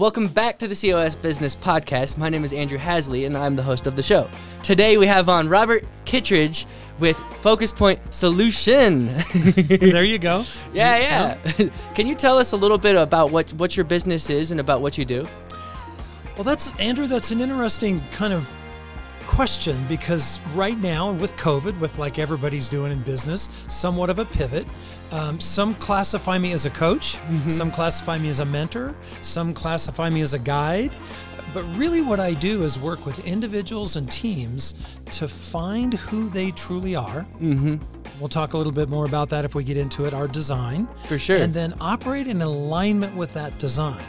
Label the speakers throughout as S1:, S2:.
S1: Welcome back to the COS Business Podcast. My name is Andrew Hasley, and I'm the host of the show. Today we have on Robert Kittredge with Focus Point Solution.
S2: there you go.
S1: yeah, yeah. Can you tell us a little bit about what what your business is and about what you do?
S2: Well, that's Andrew. That's an interesting kind of question because right now with COVID, with like everybody's doing in business, somewhat of a pivot. Um, some classify me as a coach, mm-hmm. some classify me as a mentor, some classify me as a guide. But really, what I do is work with individuals and teams to find who they truly are.
S1: Mm-hmm.
S2: We'll talk a little bit more about that if we get into it, our design.
S1: For sure.
S2: And then operate in alignment with that design.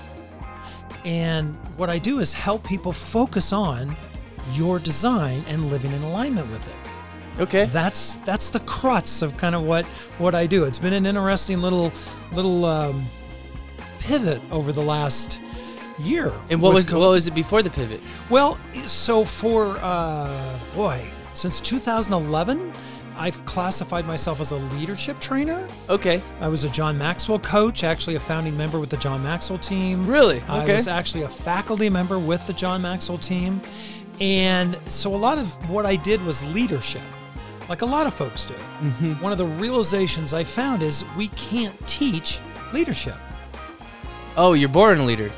S2: And what I do is help people focus on your design and living in alignment with it.
S1: Okay.
S2: That's that's the crux of kind of what what I do. It's been an interesting little little um, pivot over the last year.
S1: And what was co- what was it before the pivot?
S2: Well, so for uh, boy, since 2011, I've classified myself as a leadership trainer.
S1: Okay.
S2: I was a John Maxwell coach, actually a founding member with the John Maxwell team.
S1: Really? Okay.
S2: I was actually a faculty member with the John Maxwell team. And so a lot of what I did was leadership, like a lot of folks do.
S1: Mm-hmm.
S2: One of the realizations I found is we can't teach leadership.
S1: Oh, you're born a leader.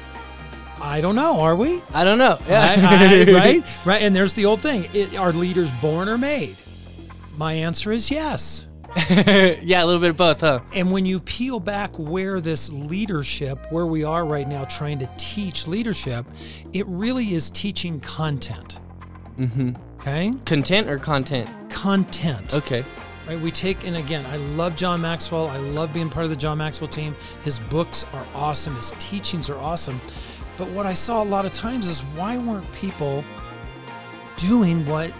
S2: I don't know. Are we?
S1: I don't know.
S2: Yeah. I, I, right. Right. And there's the old thing: it, are leaders born or made? My answer is yes.
S1: yeah, a little bit of both, huh?
S2: And when you peel back where this leadership, where we are right now trying to teach leadership, it really is teaching content.
S1: Mm-hmm.
S2: Okay?
S1: Content or content?
S2: Content.
S1: Okay.
S2: Right, we take and again, I love John Maxwell. I love being part of the John Maxwell team. His books are awesome. His teachings are awesome. But what I saw a lot of times is why weren't people doing what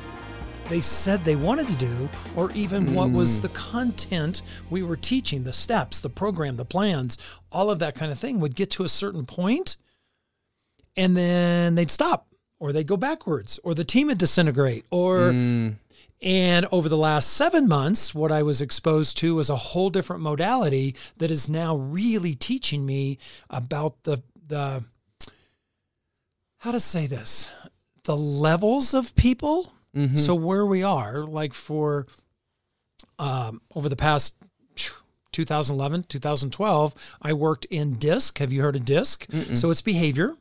S2: they said they wanted to do, or even mm. what was hmm. the content we were teaching, the steps, the program, the plans, all of that kind of thing would get to a certain point and then they'd stop or they'd go backwards or the team would disintegrate or
S1: mm.
S2: and over the last seven months what i was exposed to was a whole different modality that is now really teaching me about the the how to say this the levels of people
S1: Mm-hmm.
S2: So where we are, like for um, over the past 2011, 2012, I worked in DISC. Have you heard of DISC?
S1: Mm-mm.
S2: So it's behavior.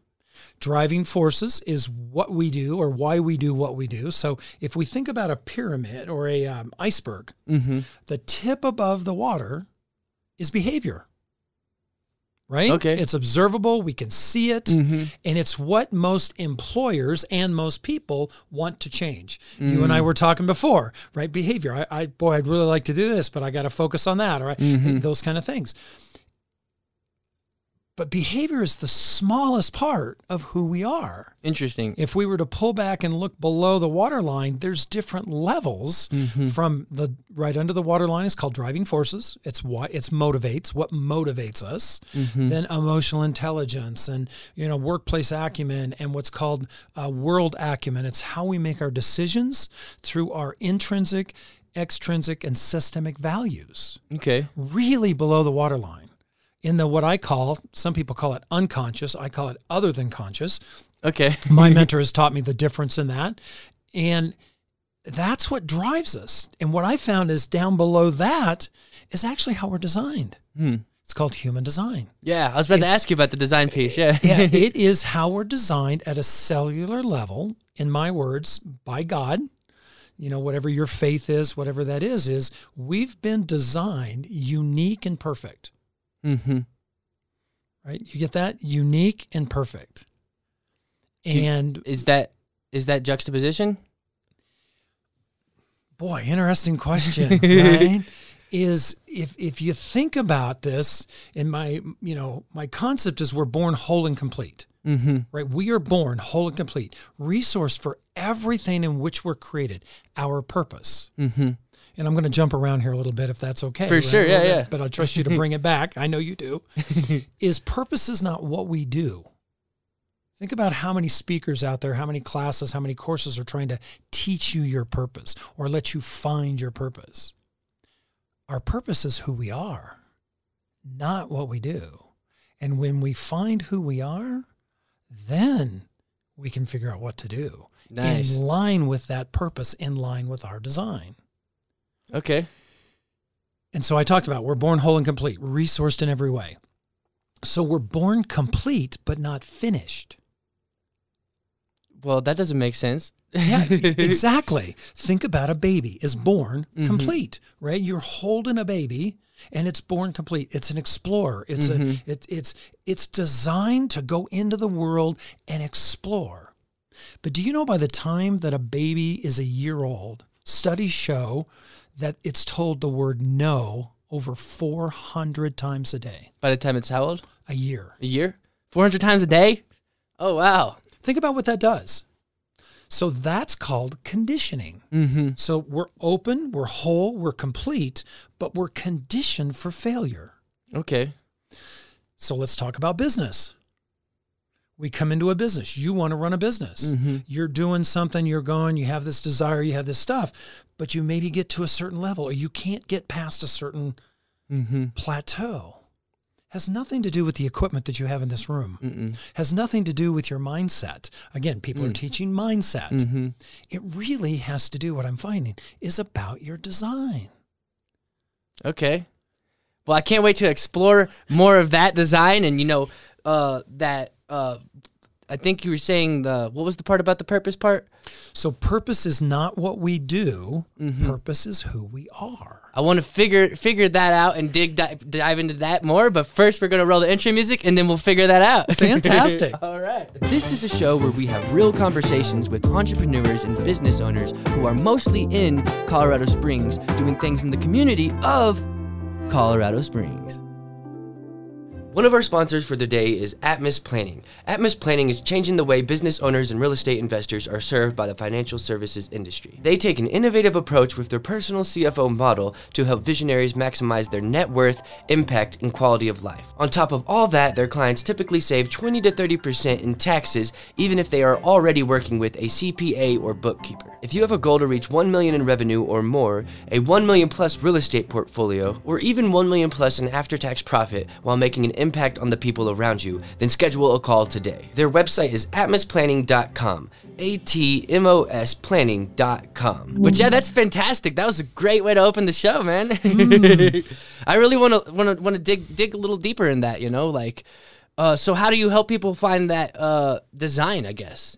S2: Driving forces is what we do or why we do what we do. So if we think about a pyramid or a um, iceberg,
S1: mm-hmm.
S2: the tip above the water is behavior right?
S1: Okay.
S2: It's observable, we can see it,
S1: mm-hmm.
S2: and it's what most employers and most people want to change. Mm. You and I mm. were talking before, right? Behavior. I, I boy, I'd really like to do this, but I got to focus on that, right?
S1: Mm-hmm.
S2: Those kind of things. But behavior is the smallest part of who we are.
S1: Interesting.
S2: If we were to pull back and look below the waterline, there's different levels
S1: mm-hmm.
S2: from the right under the waterline is called driving forces. It's what it's motivates, what motivates us.
S1: Mm-hmm.
S2: Then emotional intelligence and you know workplace acumen and what's called uh, world acumen. It's how we make our decisions through our intrinsic, extrinsic, and systemic values.
S1: Okay.
S2: Really below the waterline in the what I call, some people call it unconscious, I call it other than conscious.
S1: Okay.
S2: My mentor has taught me the difference in that. And that's what drives us. And what I found is down below that is actually how we're designed.
S1: Hmm.
S2: It's called human design.
S1: Yeah, I was about it's, to ask you about the design piece. Yeah.
S2: yeah, it is how we're designed at a cellular level, in my words, by God. You know, whatever your faith is, whatever that is, is we've been designed unique and perfect.
S1: Mm-hmm.
S2: Right? You get that? Unique and perfect. And
S1: you, is that is that juxtaposition?
S2: Boy, interesting question, right? is if if you think about this, and my you know my concept is we're born whole and complete,
S1: mm-hmm.
S2: right? We are born whole and complete, resource for everything in which we're created, our purpose.
S1: Mm-hmm
S2: and I'm going to jump around here a little bit if that's okay.
S1: For right? sure, yeah, yeah.
S2: But I trust you to bring it back. I know you do. is purpose is not what we do. Think about how many speakers out there, how many classes, how many courses are trying to teach you your purpose or let you find your purpose. Our purpose is who we are, not what we do. And when we find who we are, then we can figure out what to do
S1: Nice.
S2: in line with that purpose, in line with our design.
S1: Okay.
S2: And so I talked about we're born whole and complete, resourced in every way. So we're born complete, but not finished.
S1: Well, that doesn't make sense.
S2: Yeah, exactly. Think about a baby is born
S1: Mhm.
S2: complete, right? You're holding a baby and it's born complete. It's an explorer. It's
S1: Mhm.
S2: a it, it's it's designed to go into the world and explore. But do you know by the time that a baby is a year old, studies show that it's told the word no over 400 times a day.
S1: By the time it's how old?
S2: A year.
S1: A year? 400 times a day? Oh, wow.
S2: Think about what that does. So that's called conditioning.
S1: Mm-hmm.
S2: So we're open, we're whole, we're complete, but we're conditioned for failure.
S1: Okay.
S2: So let's talk about business. We come into a business. You want to run a business.
S1: Mm-hmm.
S2: You're doing something, you're going, you have this desire, you have this stuff, but you maybe get to a certain level or you can't get past a certain
S1: Mm-hmm.
S2: plateau. Has nothing to do with the equipment that you have in this room.
S1: Mm-mm.
S2: Has nothing to do with your mindset. Again, people are
S1: Mm.
S2: teaching mindset.
S1: Mm-hmm.
S2: It really has to do what I'm finding is about your design.
S1: Okay. Well, I can't wait to explore more of that design and you know uh, that. Uh, I think you were saying the what was the part about the purpose part?
S2: So purpose is not what we do.
S1: Mhm.
S2: Purpose is who we are.
S1: I want to figure figure that out and dig dive, dive into that more. But first, we're gonna roll the intro music and then we'll figure that out.
S2: Fantastic.
S1: All right. This is a show where we have real conversations with entrepreneurs and business owners who are mostly in Colorado Springs, doing things in the community of Colorado Springs. One of our sponsors for the day is Atmos Planning. Atmos Planning is changing the way business owners and real estate investors are served by the financial services industry. They take an innovative approach with their personal CFO model to help visionaries maximize their net worth, impact, and quality of life. On top of all that, their clients typically save 20 to 30% in taxes even if they are already working with a CPA or bookkeeper. If you have a goal to reach 1 million in revenue or more, a 1 million plus real estate portfolio, or even 1 million plus in after-tax profit while making an impact on the people around you, then schedule a call today. Their website is atmosplanning.com. A T M O S planning.com. But yeah, that's fantastic. That was a great way to open the show, man. I really want to want to want to dig dig a little deeper in that, you know, like uh, so how do you help people find that uh, design, I guess?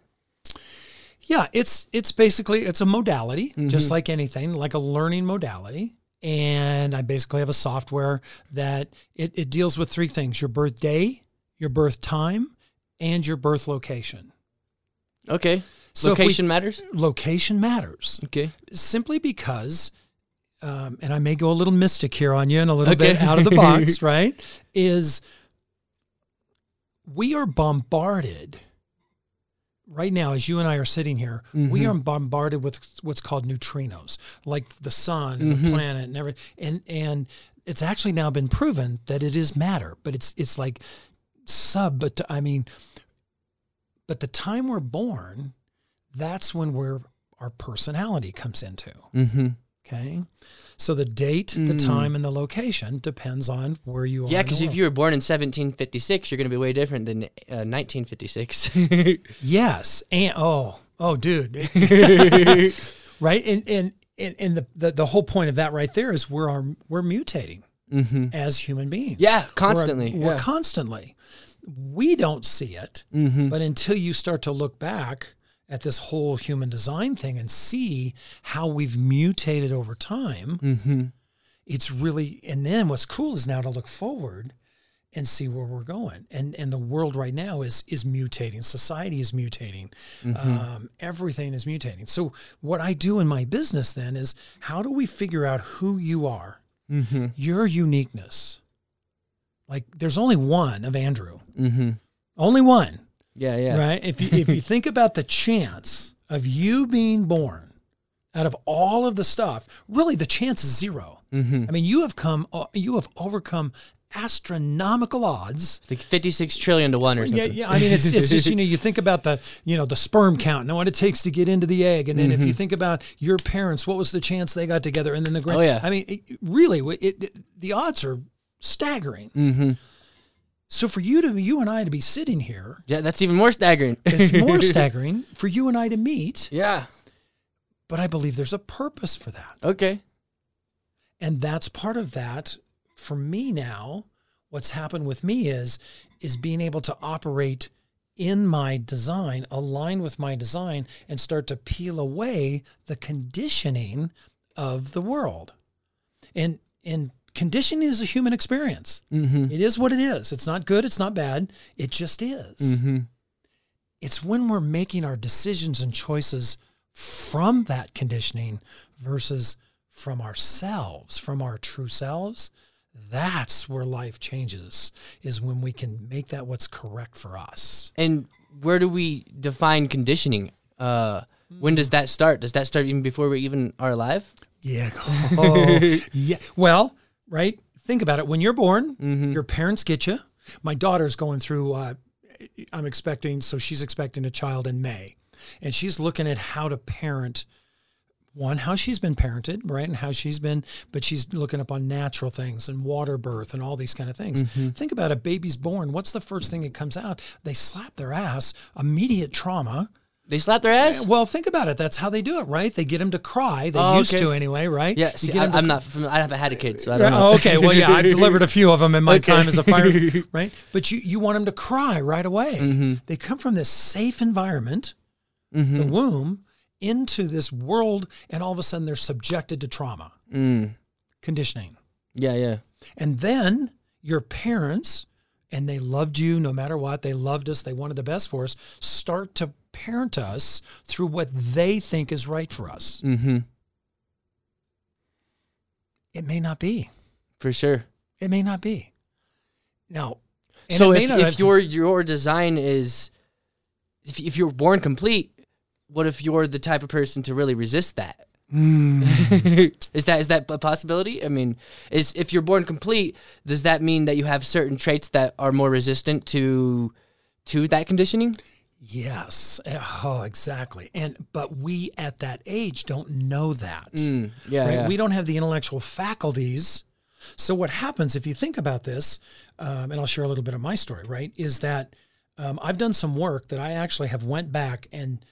S2: Yeah, it's it's basically it's a modality, just like anything, like a learning modality. And I basically have a software that it, it deals with three things: your birth day, your birth time, and your birth location.
S1: Okay.
S2: So if we-
S1: Location matters?
S2: Location matters
S1: Okay.
S2: simply because, um, and I may go a little mystic here on you and a little
S1: Okay.
S2: bit out of the box, right? Is we are bombarded right now, as you and I are sitting here, we
S1: Mhm.
S2: are bombarded with what's called neutrinos, like the sun and the
S1: Mhm.
S2: planet and everything. And and it's actually now been proven that it is matter, but it's it's like sub. But I mean, but the time we're born, that's when we're our personality comes into.
S1: Mm-hmm.
S2: Okay. So the date, the
S1: Mm.
S2: time, and the location depends on where you are.
S1: Yeah, because if you were born in 1756, you're going to be way different than uh, 1956.
S2: Yes. And oh, oh dude. right? And and and, and the, the the whole point of that right there is we're our, we're mutating
S1: mm-hmm.
S2: as human beings.
S1: Yeah,
S2: We're-
S1: constantly.
S2: We're, constantly. We don't see it,
S1: mm-hmm.
S2: but until you start to look back at this whole human design thing and see how we've mutated over time,
S1: Mm-hmm.
S2: it's really and then what's cool is now to look forward and see where we're going and and the world right now is is mutating society is mutating
S1: Mm-hmm.
S2: um, everything is mutating so what i do in my business then is how do we figure out who you are
S1: Mm-hmm.
S2: your uniqueness like there's only one of andrew
S1: Mm-hmm.
S2: only one
S1: Yeah, yeah.
S2: right if you if you think about the chance of you being born out of all of the stuff really the chance is zero
S1: Mm-hmm.
S2: I mean, you have come, you have overcome astronomical odds.
S1: It's like 56 trillion to one or
S2: Yeah,
S1: something.
S2: yeah. I mean, it's, it's just you know, you think about the you know the sperm count and what it takes to get into the egg, and then if you think about your parents, what was the chance they got together, and then the grand.
S1: Oh, yeah.
S2: I mean, it, really, it, it, the odds are staggering.
S1: Mm-hmm.
S2: So for you to you and I to be sitting here,
S1: Yeah, that's even more staggering.
S2: it's more staggering for you and I to meet,
S1: Yeah.
S2: but I believe there's a purpose for that.
S1: Okay.
S2: And that's part of that for me now. What's happened with me is is being able to operate in my design, align with my design, and start to peel away the conditioning of the world. And and conditioning is a human experience.
S1: Mm-hmm.
S2: It is what it is. It's not good, it's not bad. It just is.
S1: Mm-hmm.
S2: It's when we're making our decisions and choices from that conditioning versus from ourselves, from our true selves. That's where life changes, is when we can make that what's correct for us.
S1: And where do we define conditioning? Uh, when does that start? Does that start even before we even are alive?
S2: Yeah. Oh, yeah. Well, right? Think about it. When you're born,
S1: Mm-hmm.
S2: your parents get you. My daughter's going through, uh, I'm expecting, so she's expecting a child in May. And she's looking at how to parent one, how she's been parented, right? And how she's been, but she's looking up on natural things and water birth and all these kind of things. Think about a baby's born. What's the first thing that comes out? They slap their ass, immediate trauma.
S1: They slap their ass?
S2: Well, think about it. That's how they do it, right? They get them to cry. They
S1: Oh,
S2: used
S1: okay.
S2: to anyway, right?
S1: Yeah, see, I, I'm not. Familiar. I haven't had a kid, so I don't know.
S2: oh, okay. Well, yeah, I've delivered a few of them in my
S1: Okay.
S2: time as a fire, right? But you, you want them to cry right away.
S1: Mhm.
S2: They come from this safe environment,
S1: Mhm.
S2: the womb, into this world, and all of a sudden they're subjected to trauma,
S1: Mm.
S2: conditioning.
S1: Yeah, yeah.
S2: And then your parents, and they loved you no matter what, they loved us, they wanted the best for us, start to parent us through what they think is right for us.
S1: Mm-hmm.
S2: It may not be.
S1: For sure.
S2: It may not be. Now,
S1: so if,
S2: not
S1: if
S2: have-
S1: your your design is if, if you're born complete, what if you're the type of person to really resist that?
S2: Mm.
S1: is that is that a possibility? I mean, is if you're born complete, does that mean that you have certain traits that are more resistant to to that conditioning?
S2: Yes. Oh, exactly. And but we at that age don't know that.
S1: Mm, yeah,
S2: right?
S1: yeah.
S2: We don't have the intellectual faculties. So what happens if you think about this, um, and I'll share a little bit of my story, right? Is that um, I've done some work that I actually have went back and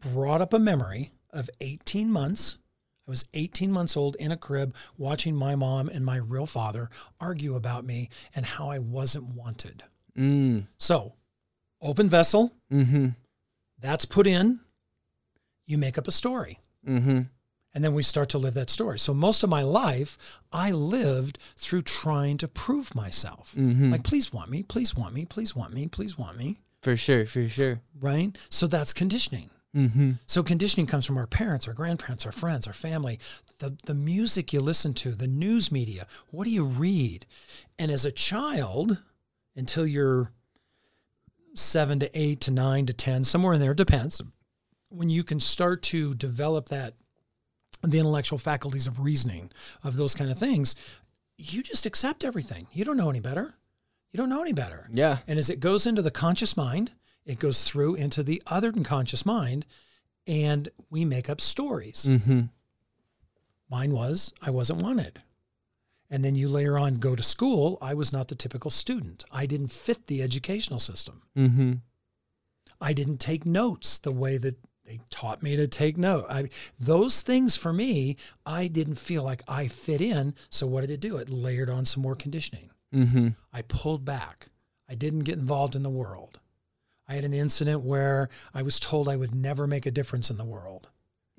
S2: brought up a memory of 18 months. I was 18 months old in a crib watching my mom and my real father argue about me and how I wasn't wanted.
S1: mm,
S2: So, open vessel,
S1: mm-hmm.
S2: that's put in, you make up a story.
S1: Mm-hmm.
S2: And then we start to live that story. So most of my life, I lived through trying to prove myself.
S1: Mm-hmm.
S2: Like, please want me, please want me, please want me, please want me.
S1: for sure, for sure.
S2: Right? So that's conditioning.
S1: Mm-hmm.
S2: So conditioning comes from our parents, our grandparents, our friends, our family, the, the music you listen to, the news media. What do you read? And as a child, until you're seven to eight to nine to 10, somewhere in there, it depends. When you can start to develop that, the intellectual faculties of reasoning, of those kind of things, you just accept everything. You don't know any better. You don't know any better.
S1: Yeah.
S2: And as it goes into the conscious mind, it goes through into the other unconscious mind, and we make up stories.
S1: Mm-hmm.
S2: Mine was I wasn't wanted. And then you layer on go to school, I was not the typical student. I didn't fit the educational system.
S1: Mm-hmm.
S2: I didn't take notes the way that they taught me to take note. I, those things for me, I didn't feel like I fit in. So what did it do? It layered on some more conditioning.
S1: Mm-hmm.
S2: I pulled back. I didn't get involved in the world. I had an incident where I was told I would never make a difference in the world.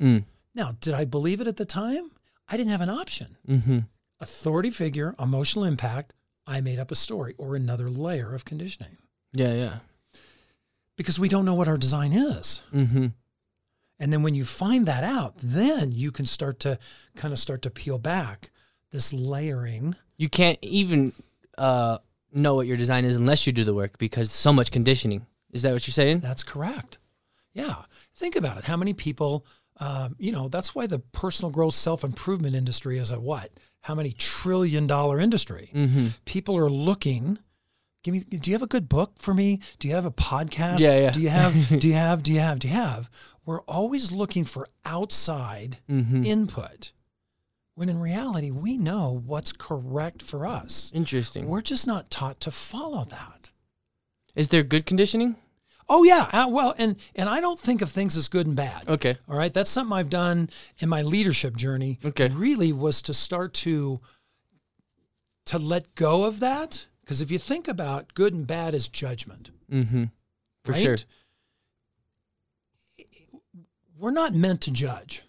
S1: Mm.
S2: Now, did I believe it at the time? I didn't have an option.
S1: Mm-hmm.
S2: Authority figure, emotional impact, I made up a story or another layer of conditioning
S1: Yeah, yeah.
S2: because we don't know what our design is.
S1: Mm-hmm.
S2: And then when you find that out, then you can start to kind of start to peel back this layering.
S1: You can't even uh, know what your design is unless you do the work because so much conditioning. Is that what you're saying?
S2: That's correct. Yeah. Think about it. How many people, um, you know, that's why the personal growth self improvement industry is a what? How many trillion dollar industry?
S1: Mm-hmm.
S2: People are looking. Give me. Do you have a good book for me? Do you have a podcast?
S1: Yeah, yeah.
S2: Do you have? do you have? Do you have? Do you have? We're always looking for outside
S1: Mm-hmm.
S2: input. when in reality, we know what's correct for us.
S1: Interesting.
S2: We're just not taught to follow that.
S1: Is there good conditioning?
S2: Oh yeah, uh, well, and and I don't think of things as good and bad.
S1: Okay.
S2: All right, that's something I've done in my leadership journey.
S1: Okay.
S2: really was to start to to let go of that because if you think about good and bad as judgment,
S1: Mm-hmm. For
S2: right?
S1: sure.
S2: We're not meant to judge.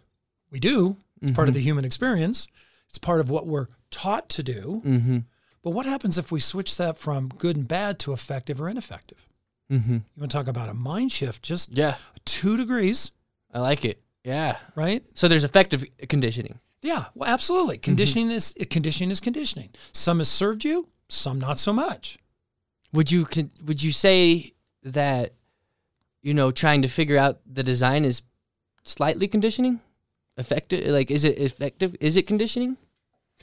S2: We do. It's part of the human experience. It's part of what we're taught to do.
S1: Mm-hmm.
S2: But what happens if we switch that from good and bad to effective or ineffective?
S1: Mm-hmm.
S2: You want to talk about a mind shift, just
S1: Yeah.
S2: two degrees,
S1: I like it. Yeah.
S2: right?
S1: So there's effective conditioning.
S2: Yeah, well, absolutely. Conditioning is conditioning is conditioning. Some has served you, some not so much.
S1: Would you would you say that you know trying to figure out the design is slightly conditioning? Effective? Like is it effective? Is it conditioning?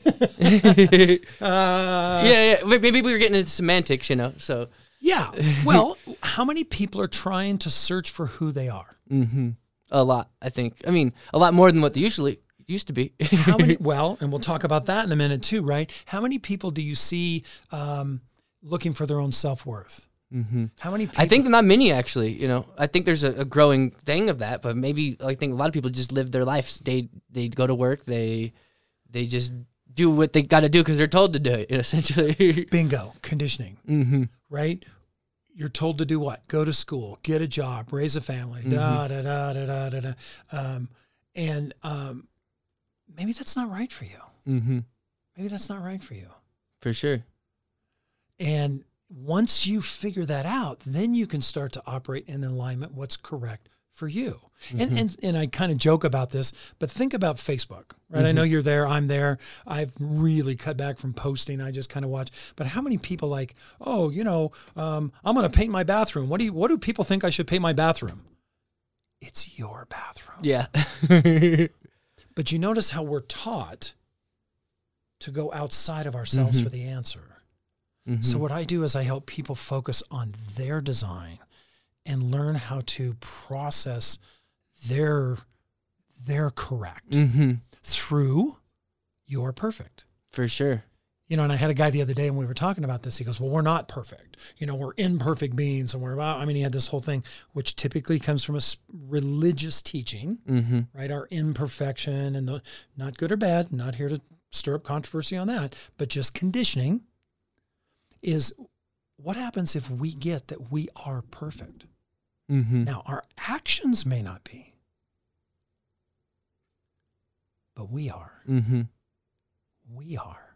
S1: yeah,
S2: Uh,
S1: yeah. Maybe we were getting into semantics, you know. So
S2: yeah. Well, how many people are trying to search for who they are?
S1: hmm a lot, I think. I mean, a lot more than what they usually used to be.
S2: How many? well, and we'll talk about that in a minute too, right? How many people do you see um, looking for their own self worth?
S1: mm-hmm.
S2: How many? People,
S1: I think not many actually. You know, I think there's a, a growing thing of that, but maybe I think a lot of people just live their lives. They they go to work. They they just do what they got to do because they're told to do it. Essentially.
S2: bingo conditioning,
S1: mm-hmm.
S2: right? You're told to do what? Go to school, get a job, raise a family, da da da da da da da. Um, and um, maybe that's not right for you.
S1: Mm-hmm.
S2: Maybe that's not right for you.
S1: For sure.
S2: And once you figure that out, then you can start to operate in alignment what's correct for you. And, mm-hmm. and and I kind of joke about this, but think about Facebook, right? I know mm-hmm. you're there, I'm there. I've really cut back from posting. I just kind of watch. But how many people like, oh, you know, um, I'm going to paint my bathroom. What do you? What do people think I should paint my bathroom? It's your bathroom.
S1: Yeah.
S2: But you notice how we're taught to go outside of ourselves mm-hmm. for the answer. So what I do is I help people focus on their design and learn how to process their their correct
S1: mm-hmm.
S2: through you're perfect.
S1: For sure.
S2: You know, and I had a guy the other day when we were talking about this. He goes, Well, we're not perfect. You know, we're imperfect beings and we're about, I mean, he had this whole thing, which typically comes from a religious teaching,
S1: Mm-hmm.
S2: right? Our imperfection and the not good or bad, not here to stir up controversy on that, but just conditioning is what happens if we get that we are perfect?
S1: Mm-hmm.
S2: Now, our actions may not be, but we are.
S1: Mm-hmm.
S2: We are.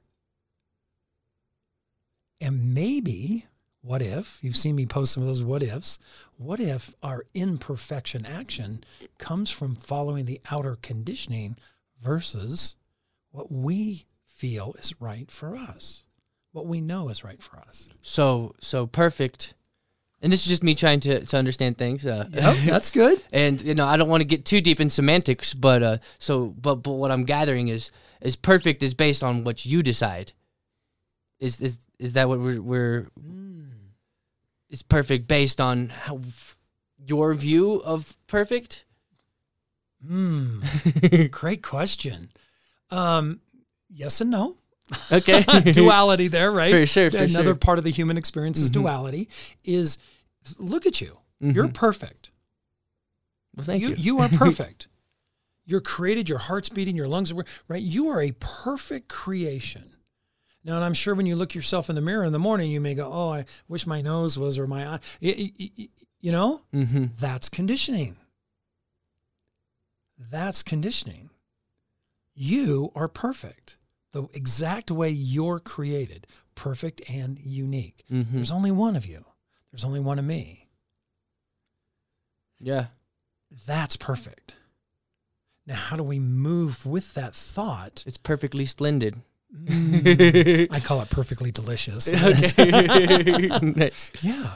S2: And maybe, what if, you've seen me post some of those what ifs, what if our imperfection action comes from following the outer conditioning versus what we feel is right for us, what we know is right for us?
S1: So so perfect. And this is just me trying to, to understand things. Uh,
S2: Yep, that's good.
S1: and you know I don't want to get too deep in semantics, but uh, so but but what I'm gathering is is perfect is based on what you decide. Is is is that what we're we're is perfect based on how your view of perfect?
S2: Hmm. Great question. Um, yes and no.
S1: Okay,
S2: duality there, right?
S1: For sure, for
S2: Another
S1: sure. Mm-hmm.
S2: part of the human experience is duality. Is look at you. You're perfect.
S1: Well, thank you.
S2: you are perfect. You're created. Your heart's beating. Your lungs are working, right. You are a perfect creation. Now, and I'm sure when you look yourself in the mirror in the morning, you may go, "Oh, I wish my nose was or my eye." You know,
S1: Mm-hmm.
S2: that's conditioning. That's conditioning. You are perfect, the exact way you're created, perfect and unique.
S1: Mm-hmm.
S2: There's only one of you. There's only one of me.
S1: Yeah.
S2: That's perfect. Now, how do we move with that thought?
S1: It's perfectly splendid.
S2: I call it perfectly delicious.
S1: nice.
S2: yeah.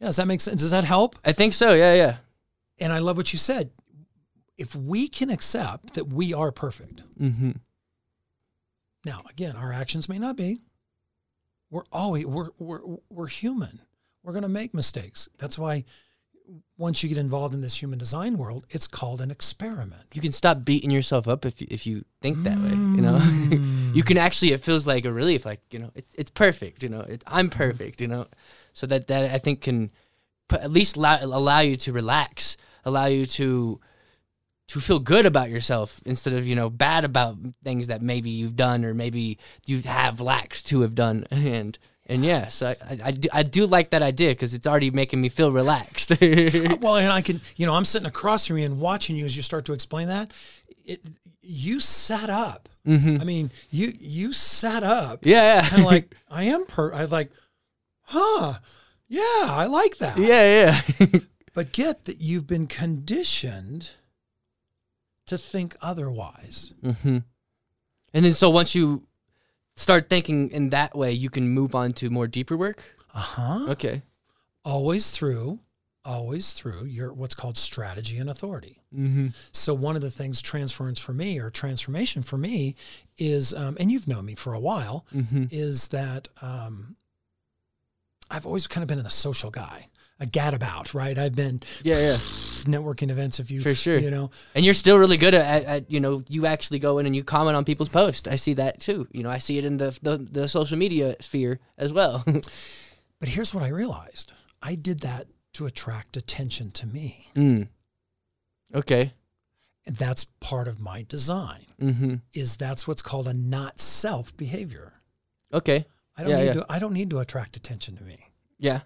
S2: Yeah. Does that make sense? Does that help?
S1: I think so. Yeah, yeah.
S2: And I love what you said. If we can accept that we are perfect,
S1: Mm-hmm.
S2: Now again, our actions may not be. We're always we're we're we're human. We're going to make mistakes. That's why once you get involved in this human design world, it's called an experiment.
S1: You can stop beating yourself up if you, if you think that way. You know, you mm. can actually. It feels like a relief. Like you know, it, it's perfect. You know, it, I'm perfect. You know, so that that I think can put, at least allow, allow you to relax, allow you to to feel good about yourself instead of you know bad about things that maybe you've done or maybe you have lacked to have done. And and yes I, I, I, do, I do like that idea because it's already making me feel relaxed.
S2: Well and i can you know i'm sitting across from you and watching you as you start to explain that. It, you sat up.
S1: Mhm.
S2: i mean you you sat up.
S1: Yeah yeah.
S2: And like i am per i like huh yeah i like that.
S1: Yeah yeah.
S2: But get that you've been conditioned to think otherwise
S1: hmm And then so once you start thinking in that way, you can move on to more deeper work.
S2: uh-huh
S1: Okay.
S2: always through always through your what's called strategy and authority
S1: Mm-hmm.
S2: so one of the things transference for me or transformation for me is um, and you've known me for a while
S1: Mm-hmm.
S2: is that um, i've always kind of been a social guy a gadabout right i've been
S1: Yeah, yeah,
S2: networking events if you
S1: for sure.
S2: you know
S1: And you're still really good at, at, you know, you actually go in and you comment on people's posts. I see that too. You know, I see it in the the, the social media sphere as well.
S2: but here's what i realized i did that to attract attention to me
S1: mm. Okay.
S2: and that's part of my design
S1: Mm-hmm.
S2: is that's what's called a not self behavior
S1: Okay.
S2: i don't
S1: Yeah,
S2: need
S1: yeah.
S2: to i don't need to attract attention to me
S1: Yeah.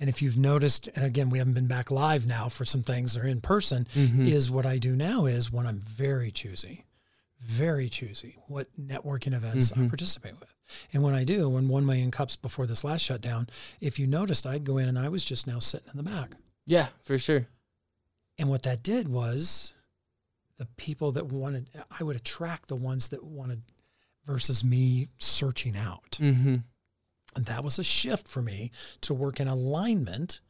S2: And if you've noticed, and again, we haven't been back live now for some things are in person,
S1: Mhm.
S2: is what I do now is when I'm very choosy, very choosy what networking events I
S1: Mhm.
S2: participate with. And when I do, when one million cups before this last shutdown, if you noticed, I'd go in and I was just now sitting in the back.
S1: Yeah, for sure.
S2: And what that did was the people that wanted, I would attract the ones that wanted versus me searching out.
S1: Mm-hmm.
S2: And that was a shift for me to work in alignment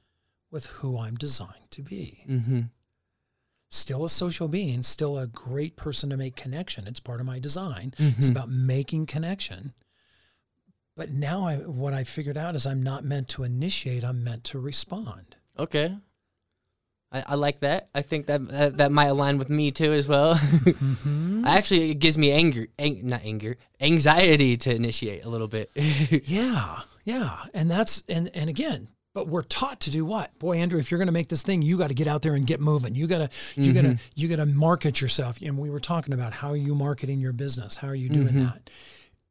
S2: with who I'm designed to be.
S1: Mm-hmm.
S2: Still a social being, still a great person to make connection. It's part of my design.
S1: Mm-hmm.
S2: It's about making connection. But now I what I figured out is I'm not meant to initiate, I'm meant to respond.
S1: Okay. I, I like that. I think that, that that might align with me too as well.
S2: Mm-hmm.
S1: Actually, it gives me anger, ang- not anger, anxiety to initiate a little bit.
S2: Yeah, yeah. And that's and and again, but we're taught to do what? Boy, Andrew, if you're going to make this thing, you got to get out there and get moving. You got to you got to you got to market yourself. And we were talking about how are you marketing your business? How are you doing
S1: Mhm.
S2: that?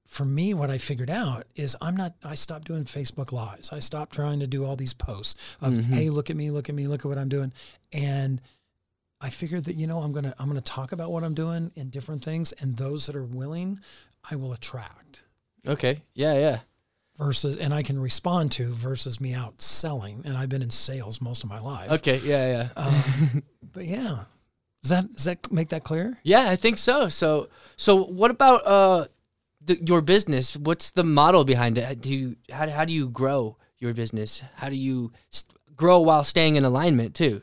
S2: For me, what I figured out is I'm not. I stopped doing Facebook lives. I stopped trying to do all these posts of
S1: Mhm.
S2: hey, look at me, look at me, look at what I'm doing, and I figured that you know I'm gonna I'm gonna talk about what I'm doing in different things, and those that are willing, I will attract
S1: okay. Yeah, yeah.
S2: versus and I can respond to versus me out selling. And I've been in sales most of my life.
S1: Okay. Yeah, yeah.
S2: Um, but yeah, does that does that make that clear?
S1: Yeah, I think so. So, so what about uh, the, your business? What's the model behind it? Do you how how do you grow your business? How do you st- grow while staying in alignment too?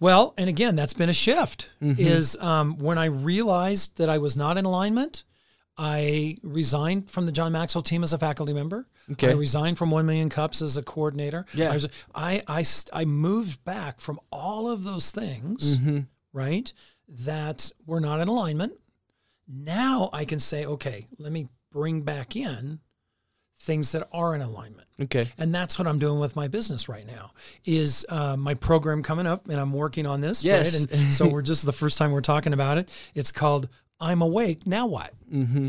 S2: Well, and again, that's been a shift.
S1: Mhm.
S2: Is um, when I realized that I was not in alignment, I resigned from the John Maxwell team as a faculty member.
S1: Okay.
S2: I resigned from One Million Cups as a coordinator.
S1: Yeah.
S2: I, was, I, I, I moved back from all of those things.
S1: Mm-hmm.
S2: right? That were not in alignment. Now I can say, okay, let me bring back in things that are in alignment.
S1: Okay.
S2: And that's what I'm doing with my business right now. Is uh, my program coming up, and I'm working on this.
S1: Yes.
S2: Right? And so we're just the first time we're talking about it. It's called "I'm Awake." Now what?
S1: Mm-hmm.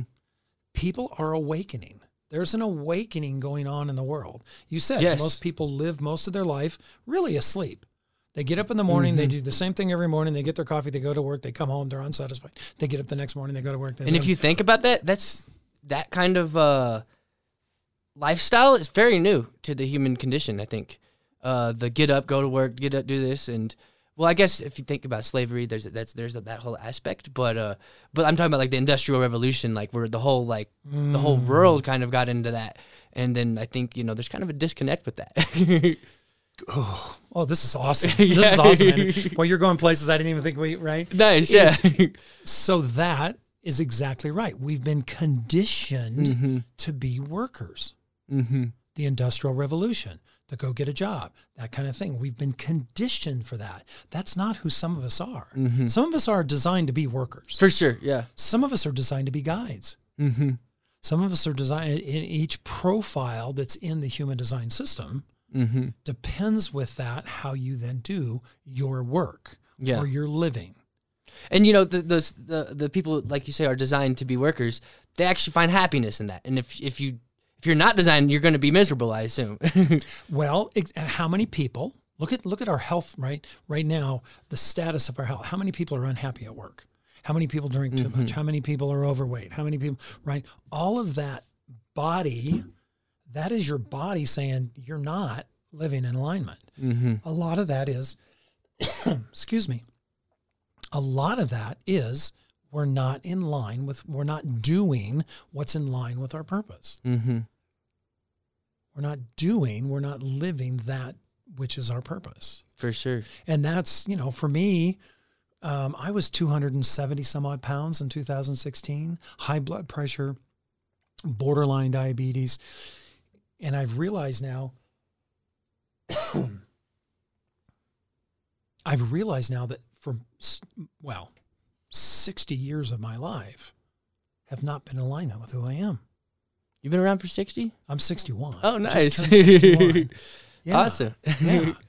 S2: People are awakening. There's an awakening going on in the world. You said
S1: Yes.
S2: most people live most of their life really asleep. They get up in the morning,
S1: Mm-hmm.
S2: they do the same thing every morning. They get their coffee, they go to work, they come home, they're unsatisfied. They get up the next morning, they go to work.
S1: And if you think about that, that's that kind of uh, lifestyle is very new to the human condition. I think uh, the get up, go to work, get up, do this, and well, I guess if you think about slavery, there's that's there's that whole aspect. But uh, but I'm talking about like the industrial revolution, like where the whole like the whole
S2: Mm.
S1: world kind of got into that, and then I think you know there's kind of a disconnect with that.
S2: oh, oh, this is awesome.
S1: Yeah.
S2: This is awesome. Man. Well, you're going places I didn't even think we right.
S1: nice, yeah.
S2: So that is exactly right. We've been conditioned
S1: mm-hmm.
S2: to be workers.
S1: Mm-hmm.
S2: The industrial revolution, to go get a job, that kind of thing. We've been conditioned for that. That's not who some of us are. Some of us are designed to be workers.
S1: For sure. Yeah.
S2: Some of us are designed to be guides.
S1: Mm-hmm.
S2: Some of us are designed in each profile that's in the human design system
S1: Mm-hmm.
S2: depends with that how you then do your work
S1: Yeah.
S2: or your living.
S1: And you know, the, those the the people like you say are designed to be workers. They actually find happiness in that. And if if you if you're not designed, you're going to be miserable. I assume.
S2: Well, ex- how many people look at look at our health right right now, the status of our health. How many people are unhappy at work? How many people drink too much? How many people are overweight? How many people right? All of that body, that is your body saying you're not living in alignment.
S1: mm-hmm.
S2: A lot of that is excuse me. A lot of that is we're not in line with we're not doing what's in line with our purpose.
S1: Mm-hmm.
S2: We're not doing, we're not living that which is our purpose.
S1: For sure.
S2: And that's, you know, for me, um, I was 270 some odd pounds in 2016, high blood pressure, borderline diabetes. And I've realized now, I've realized now that for, well, 60 years of my life have not been in alignment with who I am.
S1: You've been around for sixty.
S2: I'm 61.
S1: Oh, nice.
S2: 61. Yeah.
S1: Awesome.
S2: yeah.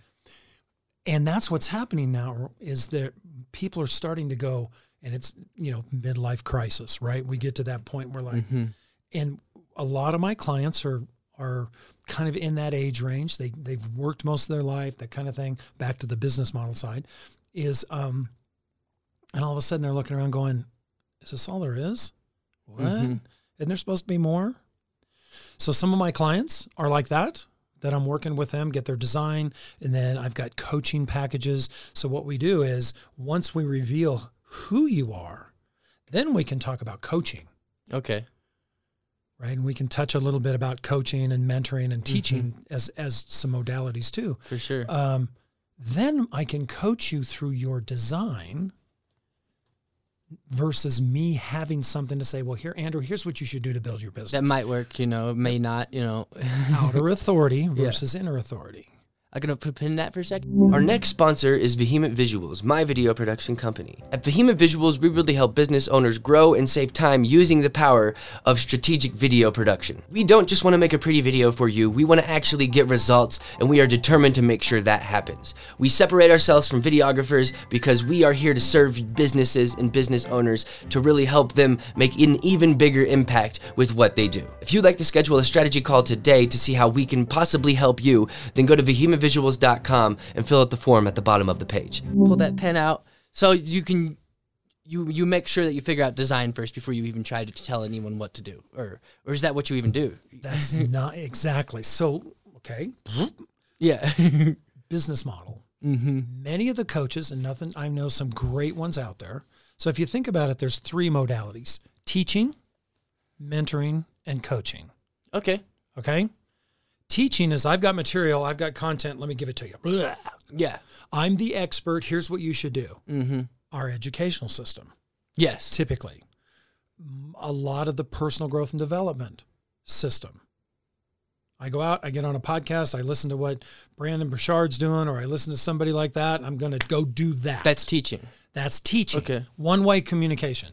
S2: And that's what's happening now is that people are starting to go, and it's, you know, midlife crisis, right? We get to that point where like,
S1: hmm
S2: and a lot of my clients are, are kind of in that age range. They, they've worked most of their life, that kind of thing, back to the business model side is, um, and all of a sudden they're looking around going, is this all there is? What?
S1: Mhm.
S2: Isn't there supposed to be more? So some of my clients are like that, that I'm working with them, get their design, and then I've got coaching packages. So what we do is once we reveal who you are, then we can talk about coaching,
S1: Okay.
S2: Right? And we can touch a little bit about coaching and mentoring and teaching as as some modalities too.
S1: For sure.
S2: Um, then I can coach you through your design versus me having something to say, well, here, Andrew, here's what you should do to build your business.
S1: that might work. You know, it may not. You know.
S2: outer authority versus inner authority.
S1: I'm gonna put pin in that for a second. Our next sponsor is Vehement Visuals, my video production company. At Vehement Visuals, we really help business owners grow and save time using the power of strategic video production. We don't just want to make a pretty video for you, we want to actually get results, and we are determined to make sure that happens. We separate ourselves from videographers because we are here to serve businesses and business owners to really help them make an even bigger impact with what they do. If you'd like to schedule a strategy call today to see how we can possibly help you, then go to vehementvisuals.com and fill out the form at the bottom of the page. Pull that pen out so you can you you make sure that you figure out design first before you even try to tell anyone what to do. Or or is that what you even do?
S2: That's not exactly. So, okay,
S1: Yeah.
S2: business model.
S1: mhm.
S2: Many of the coaches, and nothing, I know some great ones out there. So, if you think about it, there's three modalities teaching, mentoring, and coaching.
S1: Okay.
S2: Okay. Teaching is I've got material, I've got content, let me give it to you. Blah.
S1: Yeah.
S2: I'm the expert, here's what you should do.
S1: Mhm.
S2: Our educational system.
S1: Yes.
S2: typically a lot of the personal growth and development system. I go out, I get on a podcast, I listen to what Brendon Burchard's doing, or I listen to somebody like that, and I'm going to go do that.
S1: That's teaching.
S2: That's teaching.
S1: Okay.
S2: One way communication.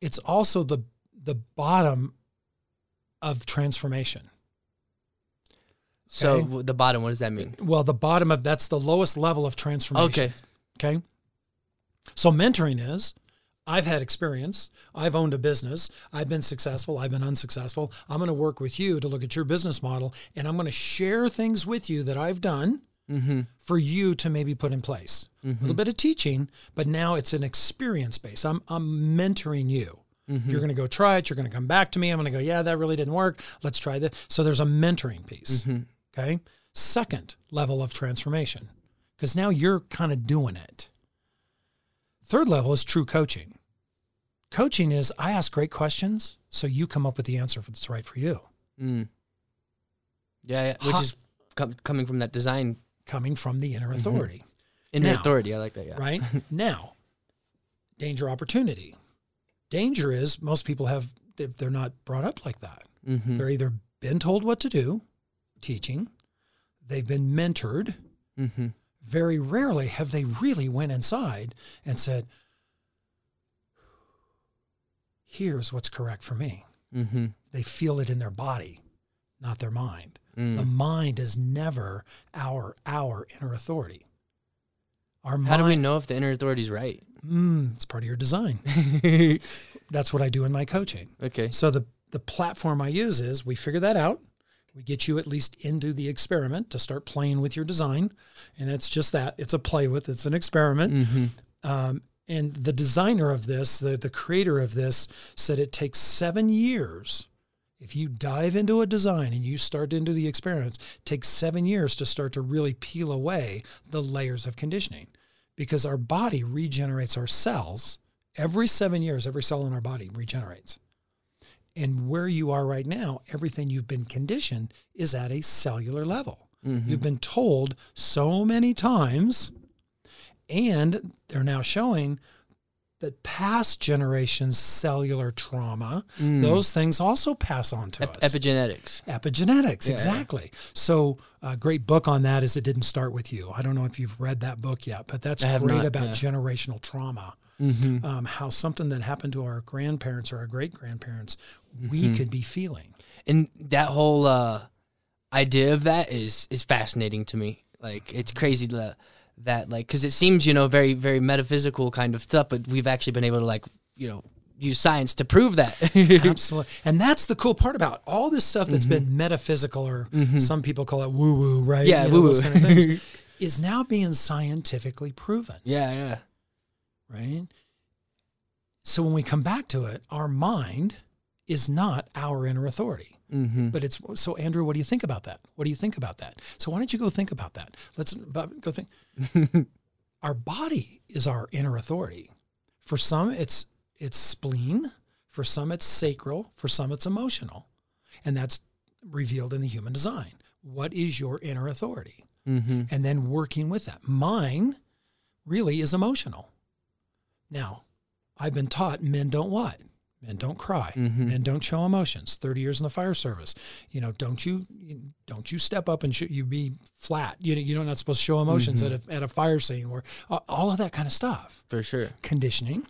S2: It's also the the bottom of transformation.
S1: So w- the bottom, what does that mean?
S2: Well, the bottom of that's the lowest level of transformation.
S1: Okay.
S2: Okay. So mentoring is I've had experience. I've owned a business. I've been successful. I've been unsuccessful. I'm going to work with you to look at your business model and I'm going to share things with you that I've done
S1: Mm-hmm.
S2: for you to maybe put in place. A little mm-hmm. bit of teaching, but now it's an experience base. I'm, I'm mentoring you. Mm-hmm. You're going to go try it. You're going to come back to me. I'm going to go, yeah, that really didn't work. Let's try this. So there's a mentoring piece. Mm-hmm. Okay. Second level of transformation, because now you're kind of doing it. Third level is true coaching. Coaching is I ask great questions, so you come up with the answer that's right for you,
S1: Mm. Yeah, yeah, which
S2: Ha-
S1: is com- coming from that design
S2: coming from the inner authority.
S1: inner
S2: Now-
S1: authority. I like that. Yeah.
S2: right? now, danger opportunity. Danger is most people have, they- they're not brought up like that.
S1: Mm-hmm.
S2: They're either been told what to do, teaching, they've been mentored.
S1: Mm-hmm.
S2: Very rarely have they really went inside and said, "Here's what's correct for me."
S1: Mm-hmm.
S2: They feel it in their body, not their mind. The
S1: Mm.
S2: mind is never our our inner authority. Our
S1: How
S2: mind,
S1: do we know if the inner authority's right?
S2: Mm, it's part of your design. That's what I do in my coaching.
S1: okay.
S2: So the the platform I use is we figure that out. We get you at least into the experiment to start playing with your design, and it's just that it's a play with. It's an experiment.
S1: Mm-hmm.
S2: Um, and the designer of this, the the creator of this, said it takes seven years. If you dive into a design and you start into the experiments, it takes seven years to start to really peel away the layers of conditioning, because our body regenerates our cells every seven years. Every cell in our body regenerates. And where you are right now, everything you've been conditioned is at a cellular level.
S1: Mm-hmm.
S2: You've been told so many times, and they're now showing that past generations' cellular trauma,
S1: Mm.
S2: those things also pass on to
S1: Ep-
S2: us.
S1: epigenetics.
S2: Epigenetics,
S1: Yeah.
S2: exactly. So, a great book on that is It Didn't Start With You. I don't know if you've read that book yet, but that's great
S1: not,
S2: about
S1: yeah.
S2: generational trauma.
S1: Mm-hmm.
S2: Um, how something that happened to our grandparents or our great grandparents, we
S1: Mm-hmm.
S2: could be feeling.
S1: and that whole uh, idea of that is is fascinating to me. Like it's crazy that that like because it seems you know very very metaphysical kind of stuff, but we've actually been able to like you know use science to prove that.
S2: Absolutely. And that's the cool part about all this stuff that's been metaphysical, or some people call it woo woo, right?
S1: Mm-hmm. Yeah,
S2: You know,
S1: woo woo.
S2: kind of things, is now being scientifically proven,
S1: yeah, yeah.
S2: right? So when we come back to it, our mind is not our inner authority.
S1: Mm-hmm.
S2: But it's so Andrew, what do you think about that? What do you think about that? So why don't you go think about that? Let's Bob, go think. our body is our inner authority. For some, it's it's spleen. For some, it's sacral. For some, it's emotional, and that's revealed in the human design. What is your inner authority?
S1: Mm-hmm.
S2: And then working with that. Mine really is emotional. Now, I've been taught men don't what? Men don't cry.
S1: Mhm.
S2: Men don't show emotions. Thirty years in the fire service. You know, don't you don't you step up and sh- you be flat. You know you're not supposed to show emotions at a at a fire scene or uh, all of that kind of stuff.
S1: For sure.
S2: Conditioning.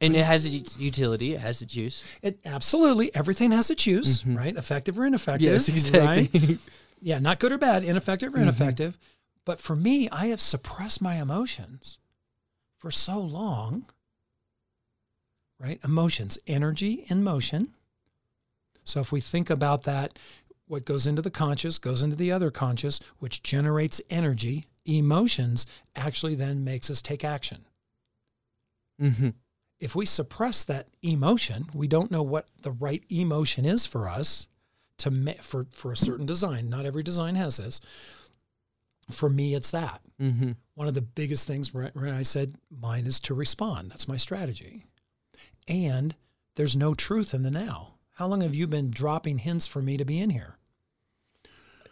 S1: And it has its utility. It has its use.
S2: It absolutely everything has its use, right? Effective or ineffective.
S1: Yes, exactly.
S2: Right? Yeah, not good or bad, ineffective or ineffective. But for me, I have suppressed my emotions for so long. Right? Emotions, energy in motion. So if we think about that, what goes into the conscious goes into the other conscious, which generates energy. Emotions actually then makes us take action.
S1: mm-hmm.
S2: If we suppress that emotion, we don't know what the right emotion is for us to for for a certain design. Not every design has this. For me, it's that.
S1: Mm-hmm.
S2: One of the biggest things when I said mine is to respond. That's my strategy. And there's no truth in the now. How long have you been dropping hints for me to be in here?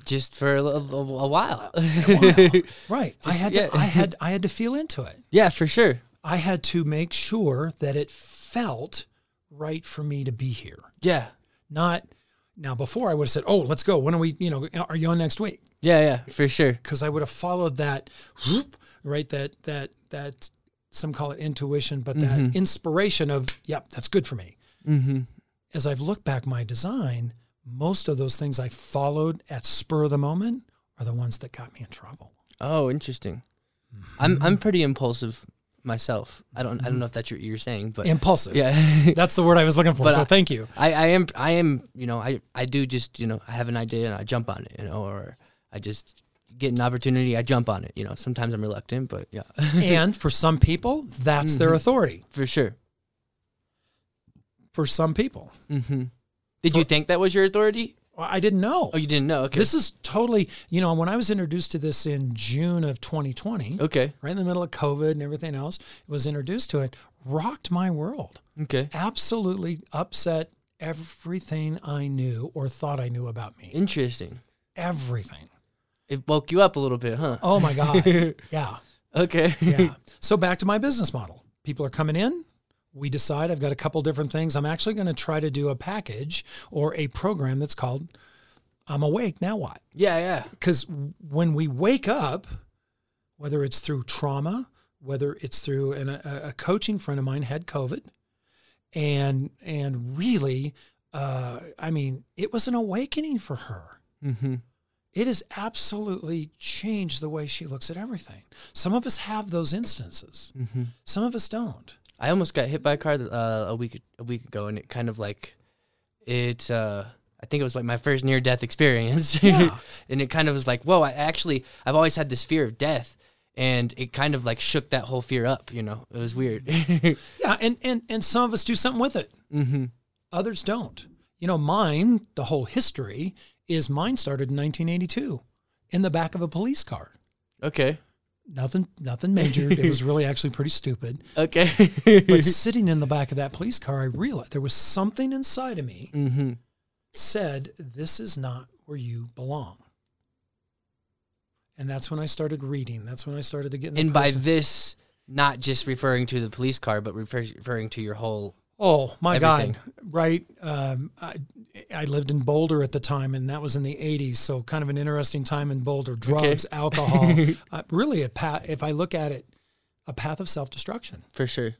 S1: Just for a, a, a while.
S2: Wow. Right. I had
S1: yeah.
S2: to, I had I had to feel into it.
S1: yeah, for sure.
S2: I had to make sure that it felt right for me to be here.
S1: Yeah.
S2: Not now before I would have said, "Oh, let's go. When are we, you know, are you on next week?"
S1: Yeah, yeah, for sure.
S2: Cuz I would have followed that whoop, right that that that some call it intuition, but that
S1: Mhm.
S2: inspiration of, "Yep, that's good for me."
S1: Mm-hmm.
S2: As I've looked back my design, most of those things I followed at spur of the moment are the ones that got me in trouble.
S1: Oh, interesting. I'm I'm pretty impulsive myself. I don't I don't know if that's what you're saying, but
S2: Impulsive.
S1: yeah.
S2: That's the word I was looking for.
S1: But
S2: so
S1: I-
S2: thank you.
S1: I, I am I am you know I I do just you know I have an idea and I jump on it you know or I just get an opportunity I jump on it you know sometimes I'm reluctant but yeah
S2: and for some people, that's their
S1: Mhm.
S2: authority.
S1: for sure.
S2: For some people,
S1: hmm Did you think that was your authority?
S2: I didn't know.
S1: Oh, you didn't know. Okay.
S2: This is totally, you know, when I was introduced to this in June of 2020,
S1: okay.
S2: right in the middle of COVID and everything else, was introduced to it, rocked my world.
S1: Okay.
S2: Absolutely upset everything I knew or thought I knew about me.
S1: Interesting.
S2: Everything.
S1: It woke you up a little bit, huh?
S2: Oh my God. yeah.
S1: Okay.
S2: Yeah. so back to my business model. People are coming in. We decide I've got a couple different things. I'm actually going to try to do a package or a program that's called I'm awake. Now what?
S1: Yeah, yeah.
S2: Because when we wake up, whether it's through trauma, whether it's through an, a, a coaching friend of mine had COVID, and and really, uh, I mean, it was an awakening for her.
S1: Mm-hmm.
S2: It has absolutely changed the way she looks at everything. Some of us have those instances.
S1: Mm-hmm.
S2: Some of us don't.
S1: I almost got hit by a car uh, a week a week ago, and it kind of like it. Uh, I think it was like my first near death experience,
S2: Yeah.
S1: and it kind of was like, whoa! I actually I've always had this fear of death, and it kind of like shook that whole fear up. You know, it was weird.
S2: Yeah, and and and some of us do something with it.
S1: mm-hmm.
S2: Others don't. You know, mine, the whole history is mine started in 1982 in the back of a police car.
S1: Okay.
S2: Nothing nothing major. it was really actually pretty stupid.
S1: Okay.
S2: But sitting in the back of that police car, I realized there was something inside of me
S1: mm-hmm.
S2: said, This is not where you belong. And that's when I started reading. That's when I started to get in the
S1: And by this, not just referring to the police car, but refer- referring to your whole.
S2: Oh my
S1: Everything.
S2: God! Right, um, I, I lived in Boulder at the time, and that was in the '80s. So kind of an interesting time in Boulder. Drugs, alcohol, uh, really a path. If I look at it, a path of self-destruction.
S1: For sure.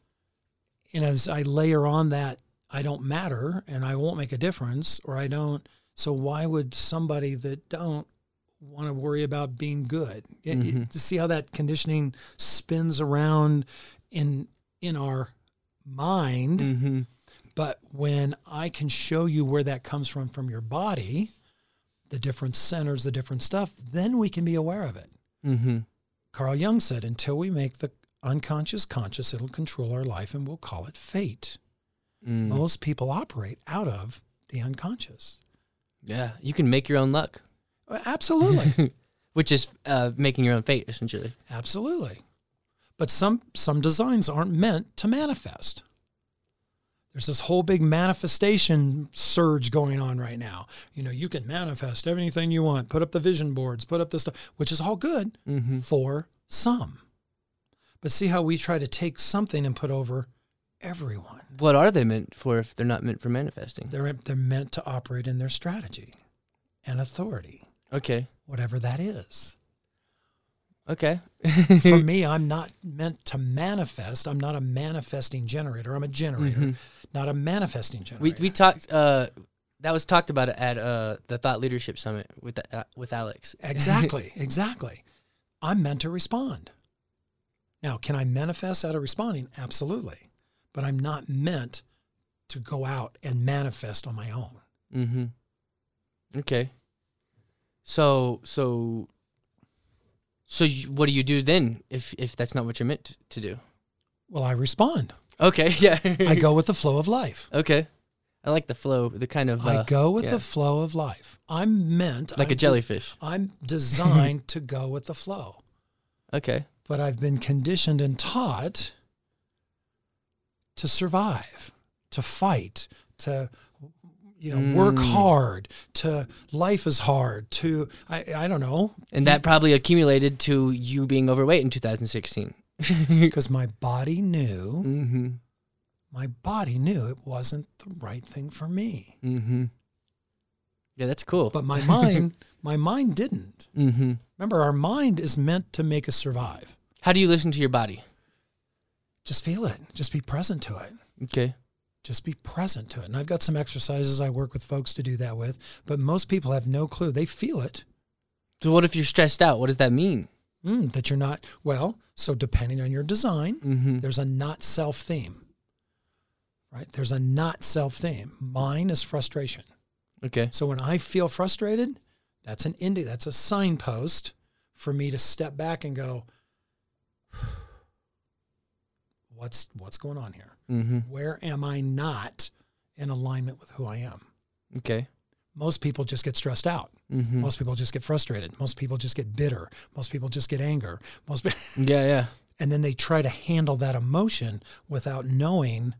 S2: And as I layer on that, I don't matter, and I won't make a difference, or I don't. So why would somebody that don't want to worry about being good? It- it-
S1: Mhm.
S2: to see how that conditioning spins around in in our mind.
S1: Mm-hmm.
S2: But when I can show you where that comes from from your body, the different centers, the different stuff, then we can be aware of it.
S1: Mm-hmm.
S2: Carl Jung said, until we make the unconscious conscious, it'll control our life and we'll call it fate.
S1: Mm.
S2: Most people operate out of the unconscious.
S1: Yeah, you can make your own luck,
S2: Absolutely.
S1: which is uh, making your own fate, essentially.
S2: Absolutely. But some some designs aren't meant to manifest. There's this whole big manifestation surge going on right now. You know, you can manifest anything you want, put up the vision boards, put up this stuff, which is all good
S1: Mm-hmm.
S2: for some. But see how we try to take something and put over everyone.
S1: What are they meant for if they're not meant for manifesting?
S2: They're they're meant to operate in their strategy and authority,
S1: Okay.
S2: whatever that is.
S1: Okay.
S2: For me, I'm not meant to manifest. I'm not a manifesting generator. I'm a generator,
S1: Mhm.
S2: not a manifesting generator.
S1: we we talked. Uh, that was talked about at uh, the Thought Leadership Summit with uh, with Alex.
S2: exactly, exactly. I'm meant to respond. Now, can I manifest out of responding? Absolutely. But I'm not meant to go out and manifest on my own.
S1: Mm-hmm. Okay. So so. So you, what do you do then if if that's not what you're meant to do?
S2: Well, I respond.
S1: Okay. Yeah.
S2: I go with the flow of life.
S1: Okay. I like the flow. The kind of
S2: I
S1: uh,
S2: go with
S1: yeah.
S2: the flow of life. I'm meant
S1: like
S2: I'm
S1: a jellyfish.
S2: De- I'm designed to go with the flow.
S1: Okay.
S2: but I've been conditioned and taught to survive, to fight, to you know work
S1: Mm.
S2: hard, to life is hard, to I I don't know
S1: And that probably accumulated to you being overweight in 2016.
S2: because my body knew
S1: mm-hmm.
S2: my body knew it wasn't the right thing for me,
S1: Mm-hmm. Yeah, that's cool.
S2: but my mind my mind didn't.
S1: mm-hmm.
S2: Remember, our mind is meant to make us survive.
S1: How do you listen to your body?
S2: Just feel it. Just be present to it.
S1: Okay.
S2: Just be present to it. And I've got some exercises I work with folks to do that with, but most people have no clue. They feel it
S1: So what if you're stressed out? What does that mean?
S2: mm, that you're not, well, so depending on your design,
S1: Mm-hmm.
S2: there's a not self theme, right? There's a not self theme. Mine is frustration.
S1: Okay.
S2: So when I feel frustrated, that's an indi- that's a signpost for me to step back and go, what's what's going on here?
S1: Mm-hmm.
S2: Where am I not in alignment with who I am?
S1: Okay.
S2: most people just get stressed out.
S1: Mm-hmm.
S2: Most people just get frustrated. Most people just get bitter. Most people just get anger. Most, pe-
S1: Yeah, yeah.
S2: and then they try to handle that emotion without knowing.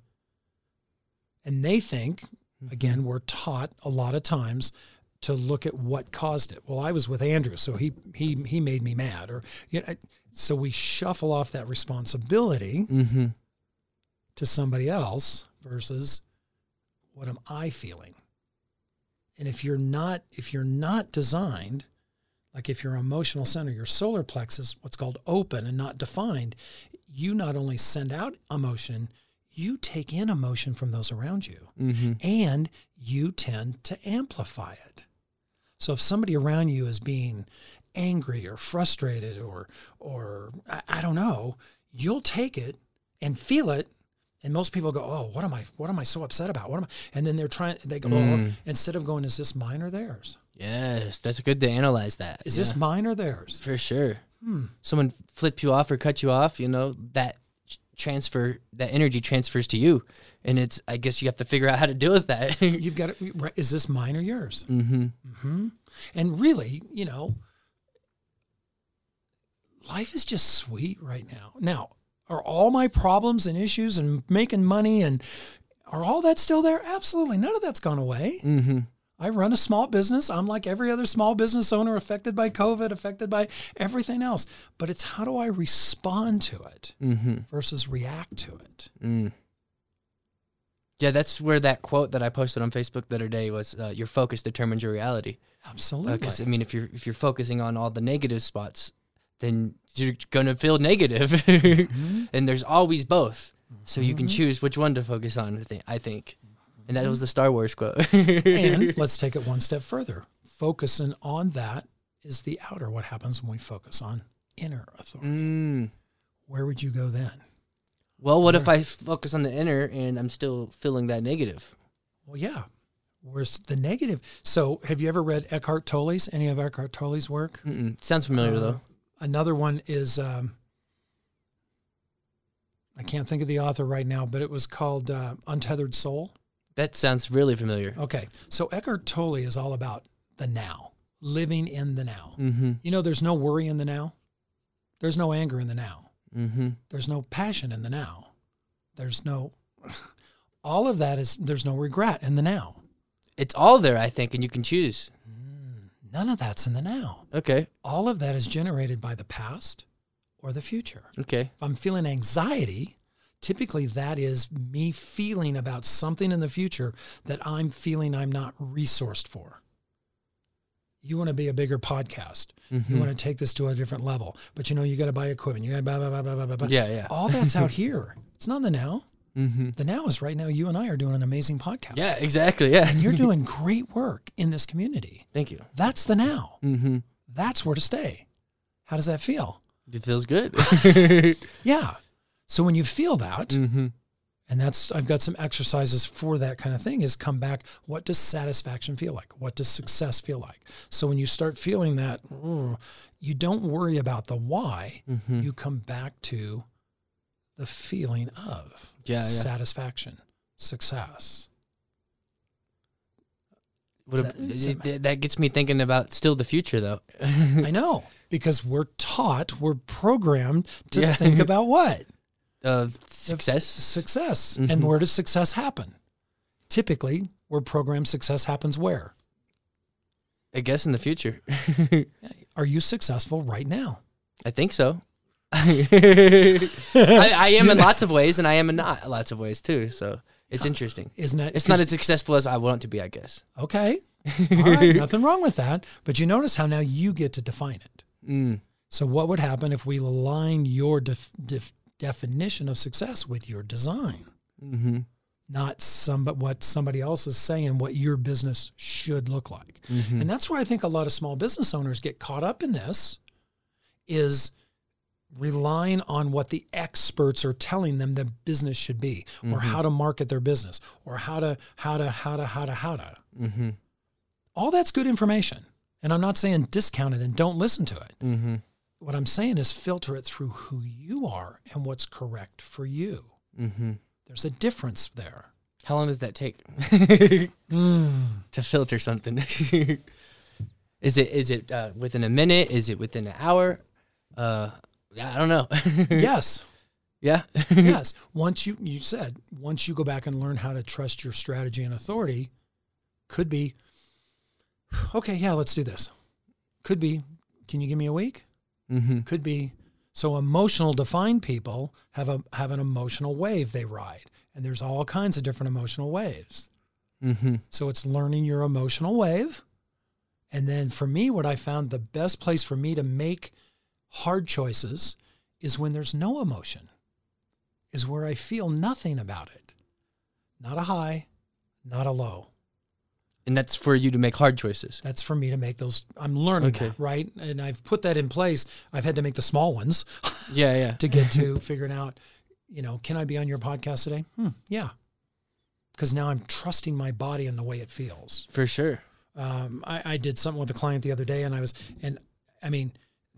S2: And they think, again, we're taught a lot of times to look at what caused it. Well, I was with Andrew, so he he he made me mad, or you know, so we shuffle off that responsibility
S1: Mm-hmm.
S2: To somebody else versus what am I feeling? And if you're not if you're not designed, like if your emotional center, your solar plexus, what's called open and not defined, you not only send out emotion, you take in emotion from those around you
S1: Mm-hmm.
S2: and you tend to amplify it. So if somebody around you is being angry or frustrated or or I, I don't know, you'll take it and feel it. And most people go, "Oh, what am I? What am I so upset about? What am I?" And then they're trying. They go,
S1: Mm.
S2: oh, instead of going, "Is this mine or theirs?
S1: Yes, that's good to analyze that.
S2: Is this mine or theirs?"
S1: for sure?
S2: Hmm.
S1: Someone flipped you off or cut you off, you know that transfer, that energy transfers to you, and it's. I guess you have to figure out how to deal with that.
S2: You've got to. Is this mine or yours?
S1: mm-hmm.
S2: hmm And really, you know, life is just sweet right now. Now, are all my problems and issues and making money and are all that still there? Absolutely. None of that's gone away.
S1: Mm-hmm.
S2: I run a small business. I'm like every other small business owner affected by COVID, affected by everything else. But it's how do I respond to it
S1: Mm-hmm.
S2: versus react to it?
S1: Mm. Yeah, that's where that quote that I posted on Facebook the other day was: uh, "Your focus determines your reality."
S2: Absolutely.
S1: Because I mean, if you're if you're focusing on all the negative spots, then you're gonna feel negative,
S2: Mhm.
S1: and there's always both. So you can
S2: Mhm.
S1: choose which one to focus on. I think, and that was the Star Wars quote.
S2: and let's take it one step further. Focusing on that is the outer. What happens when we focus on inner authority?
S1: mm.
S2: Where would you go then?
S1: Well, what if I focus on the inner and I'm still feeling that negative?
S2: Well, yeah. Where's the negative? So, have you ever read Eckhart Tolle's? Any of Eckhart Tolle's work?
S1: Mm-mm. Sounds familiar
S2: Uh,
S1: though.
S2: Another one is um, I can't think of the author right now, but it was called uh, Untethered Soul.
S1: That sounds really familiar.
S2: Okay, so Eckhart Tolle is all about the now, living in the now.
S1: Mm-hmm.
S2: You know, there's no worry in the now. There's no anger in the now.
S1: Mm-hmm.
S2: There's no passion in the now. There's no, all of that is, there's no regret in the now.
S1: It's all there, I think, and you can choose.
S2: None of that's in the now.
S1: Okay.
S2: All of that is generated by the past or the future.
S1: Okay.
S2: If I'm feeling anxiety, typically that is me feeling about something in the future that I'm feeling I'm not resourced for. You want to be a bigger podcast. You
S1: Mhm.
S2: want to take this to a different level, but you know you got to buy equipment. You got to blah blah blah blah blah. blah.
S1: Yeah, yeah.
S2: All that's out here. It's not in the now.
S1: Mm-hmm.
S2: The now is right now. You and I are doing an amazing podcast.
S1: Yeah, exactly. Yeah.
S2: and you're doing great work in this community.
S1: Thank you.
S2: That's the now.
S1: Mm-hmm.
S2: That's where to stay. How does that feel?
S1: It feels good.
S2: Yeah. So when you feel that,
S1: mm-hmm.
S2: and that's I've got some exercises for that kind of thing is come back what does satisfaction feel like? What does success feel like? So when you start feeling that you don't worry about the why,
S1: Mm-hmm.
S2: you come back to the feeling of
S1: Yeah, yeah.
S2: satisfaction, success.
S1: What
S2: Is
S1: a-
S2: that-
S1: it-
S2: that-
S1: it- that gets me thinking about still the future, though.
S2: I know because we're taught, we're programmed to
S1: Yeah.
S2: think about what?
S1: Of success.
S2: Success.
S1: Mhm.
S2: And where does success happen? Typically, we're programmed success happens where?
S1: I guess in the future.
S2: Are you successful right now?
S1: I think so. I, I am in lots of ways, and I am in not lots of ways too. So it's interesting.
S2: Isn't it?
S1: It's not as successful as I want it to be, I guess.
S2: okay? Right, nothing wrong with that. But you notice how now you get to define it.
S1: Mm.
S2: So what would happen if we align your def, def, definition of success with your design,
S1: Mm-hmm.
S2: not some but what somebody else is saying what your business should look like?
S1: Mm-hmm.
S2: And that's where I think a lot of small business owners get caught up in this is relying on what the experts are telling them the business should be or
S1: Mhm.
S2: how to market their business or how to how to how to how to how to
S1: Mm-hmm.
S2: all that's good information and i'm not saying discount it and don't listen to it
S1: Mm-hmm.
S2: what i'm saying is filter it through who you are and what's correct for you
S1: Mm-hmm.
S2: there's a difference there
S1: How long does that take
S2: Mm.
S1: to filter something? is it is it uh, within a minute? Is it within an hour? Uh, I don't know.
S2: yes
S1: yeah.
S2: yes once you you said once you go back and learn how to trust your strategy and authority could be okay yeah let's do this could be can you give me a week
S1: mm-hmm.
S2: could be so emotional defined people have a have an emotional wave they ride and there's all kinds of different emotional waves
S1: Mm-hmm.
S2: So it's learning your emotional wave. And then for me, what I found the best place for me to make hard choices is when there's no emotion, is where I feel nothing about it. Not a high, not a low.
S1: And that's for you to make hard choices.
S2: That's for me to make those. I'm learning
S1: Okay.
S2: that, right? And I've put that in place. I've had to make the small ones
S1: Yeah, yeah.
S2: to get to figuring out, you know, can I be on your podcast today? Hmm, yeah. Because now I'm trusting my body and the way it feels.
S1: For sure.
S2: um, I, I did something with a client the other day and I was, and I mean,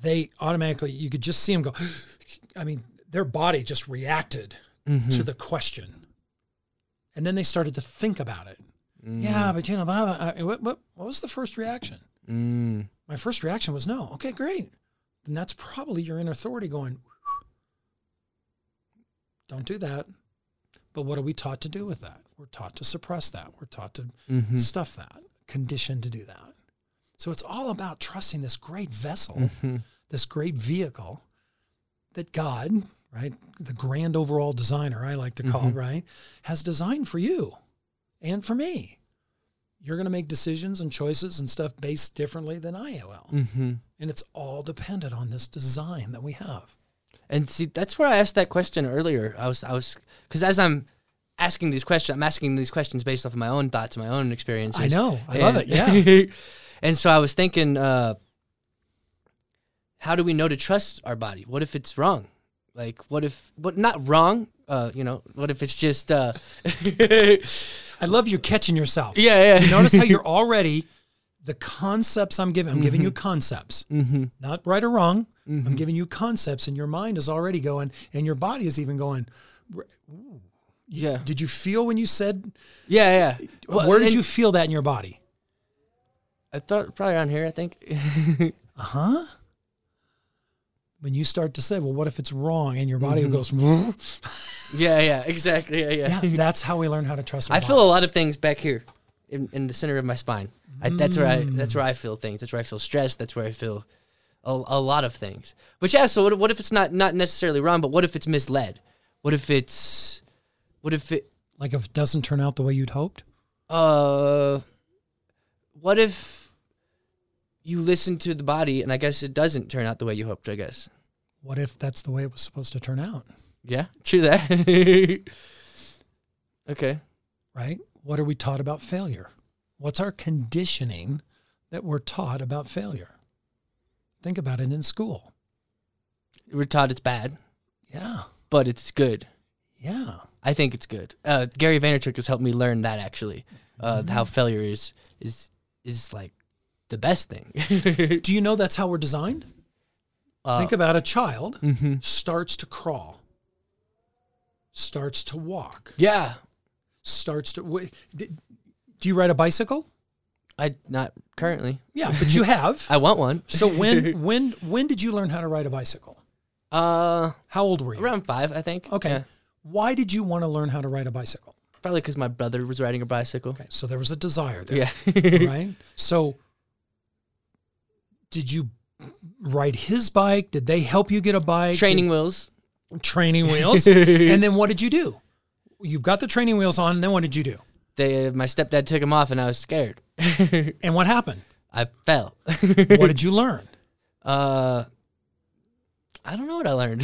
S2: they automatically, you could just see them go, I mean, their body just reacted
S1: Mm-hmm.
S2: to the question. And then they started to think about it.
S1: Mm.
S2: Yeah, but you know, what, what, what was the first reaction?
S1: Mm.
S2: My first reaction was no. Okay, great. Then that's probably your inner authority going, don't do that. But what are we taught to do with that? We're taught to suppress that. We're taught to
S1: Mhm.
S2: stuff that, conditioned to do that. So it's all about trusting this great vessel,
S1: Mhm.
S2: This great vehicle that God, right, the grand overall designer, I like to call,
S1: Mhm.
S2: right, has designed for you and for me. You're going to make decisions and choices and stuff based differently than I will.
S1: Mhm.
S2: And it's all dependent on this design that we have.
S1: And see, that's where I asked that question earlier. I was, I was, because as I'm asking these questions, I'm asking these questions based off of my own thoughts, and my own experiences.
S2: I know. I love it. Yeah.
S1: and so I was thinking, uh, how do we know to trust our body? What if it's wrong? Like, what if, what, not wrong, uh, you know, what if it's just, uh,
S2: I love you catching yourself.
S1: yeah.
S2: You notice how you're already, the concepts I'm giving, I'm giving you concepts.
S1: mm-hmm.
S2: not right or wrong. I'm giving you concepts, and your mind is already going, and your body is even going.
S1: Yeah.
S2: Did you feel when you said?
S1: Yeah, yeah. Well,
S2: where did you feel that in your body?
S1: I thought probably around here, I think.
S2: Uh huh. When you start to say, "Well, what if it's wrong?" and your body
S1: Mhm.
S2: goes,
S1: yeah, yeah, exactly. Yeah, yeah.
S2: "Yeah." That's how we learn how to trust.
S1: I
S2: body.
S1: feel a lot of things back here in, in the center of my spine. I, that's where I
S2: Mm.
S1: that's where I feel things. That's where I feel stress. That's where I feel a, a lot of things. But yeah, so what, what if it's not not necessarily wrong, but what if it's misled? What if it's what if it
S2: like if it doesn't turn out the way you'd hoped.
S1: uh what if you listen to the body and I guess it doesn't turn out the way you hoped, I guess.
S2: What if that's the way it was supposed to turn out?
S1: Yeah, true that. okay.
S2: Right? What are we taught about failure? What's our conditioning that we're taught about failure? Think about it in school.
S1: We're taught it's bad,
S2: Yeah.
S1: but it's good.
S2: Yeah.
S1: I think it's good. Uh, Gary Vaynerchuk has helped me learn that actually, uh,
S2: Mm-hmm.
S1: how failure is is is like the best thing.
S2: Do you know that's how we're designed?
S1: Uh,
S2: Think about a child
S1: mhm.
S2: starts to crawl, starts to walk,
S1: Yeah,
S2: starts to. did- Do you ride a bicycle?
S1: I not currently.
S2: Yeah, but you have.
S1: I want one.
S2: so when when when did you learn how to ride a bicycle?
S1: uh,
S2: How old were you?
S1: around five, I think.
S2: Okay.
S1: Yeah.
S2: Why did you want to learn how to ride a bicycle?
S1: Probably because my brother was riding a bicycle.
S2: Okay, so there was a desire there,
S1: Yeah.
S2: right? So did you ride his bike? Did they help you get a bike?
S1: Training wheels.
S2: Training wheels. and then what did you do? You got the training wheels on, then what did you do?
S1: They, my stepdad took them off, and I was scared.
S2: And what happened?
S1: I fell.
S2: What did you learn?
S1: uh, I don't know what I learned.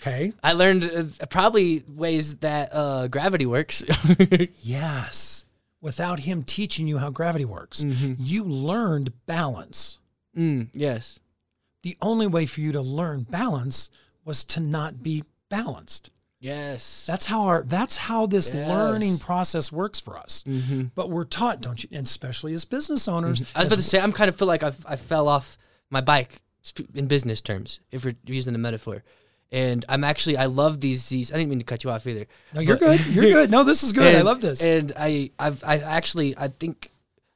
S2: Okay.
S1: I learned uh, probably ways that uh, gravity works.
S2: Yes. Without him teaching you how gravity works,
S1: Mhm.
S2: you learned balance.
S1: Mm, yes.
S2: The only way for you to learn balance was to not be balanced.
S1: Yes.
S2: That's how our that's how this
S1: Yes.
S2: learning process works for us.
S1: hmm
S2: But we're taught, don't you? And especially as business owners,
S1: I was about to say, I'm kind of feel like I've, I fell off my bike in business terms, if we're using the metaphor. And I'm actually, I love these, these, I didn't mean to cut you off either.
S2: no, you're
S1: but-
S2: good. You're good. No, this is good. I love this.
S1: And I, I've, I actually, I think,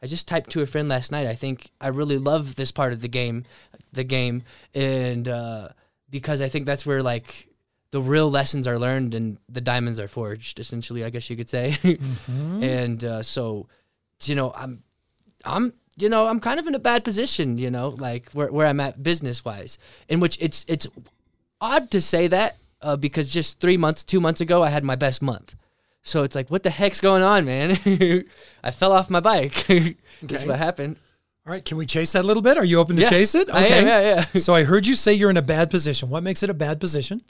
S1: I just typed to a friend last night. I think I really love this part of the game, the game, and uh, because I think that's where like the real lessons are learned and the diamonds are forged. Essentially, I guess you could say.
S2: Mhm.
S1: and uh, so, you know, I'm, I'm, you know, I'm kind of in a bad position. You know, like where where I'm at business wise, in which it's it's odd to say that uh, because just three months, two months ago, I had my best month. So it's like, what the heck's going on, man? I fell off my bike. That's
S2: Okay.
S1: what happened.
S2: All right, can we chase that a little bit? Are you open to
S1: Yeah,
S2: chase it?
S1: I am, yeah, yeah.
S2: so I heard you say you're in a bad position. What makes it a bad position?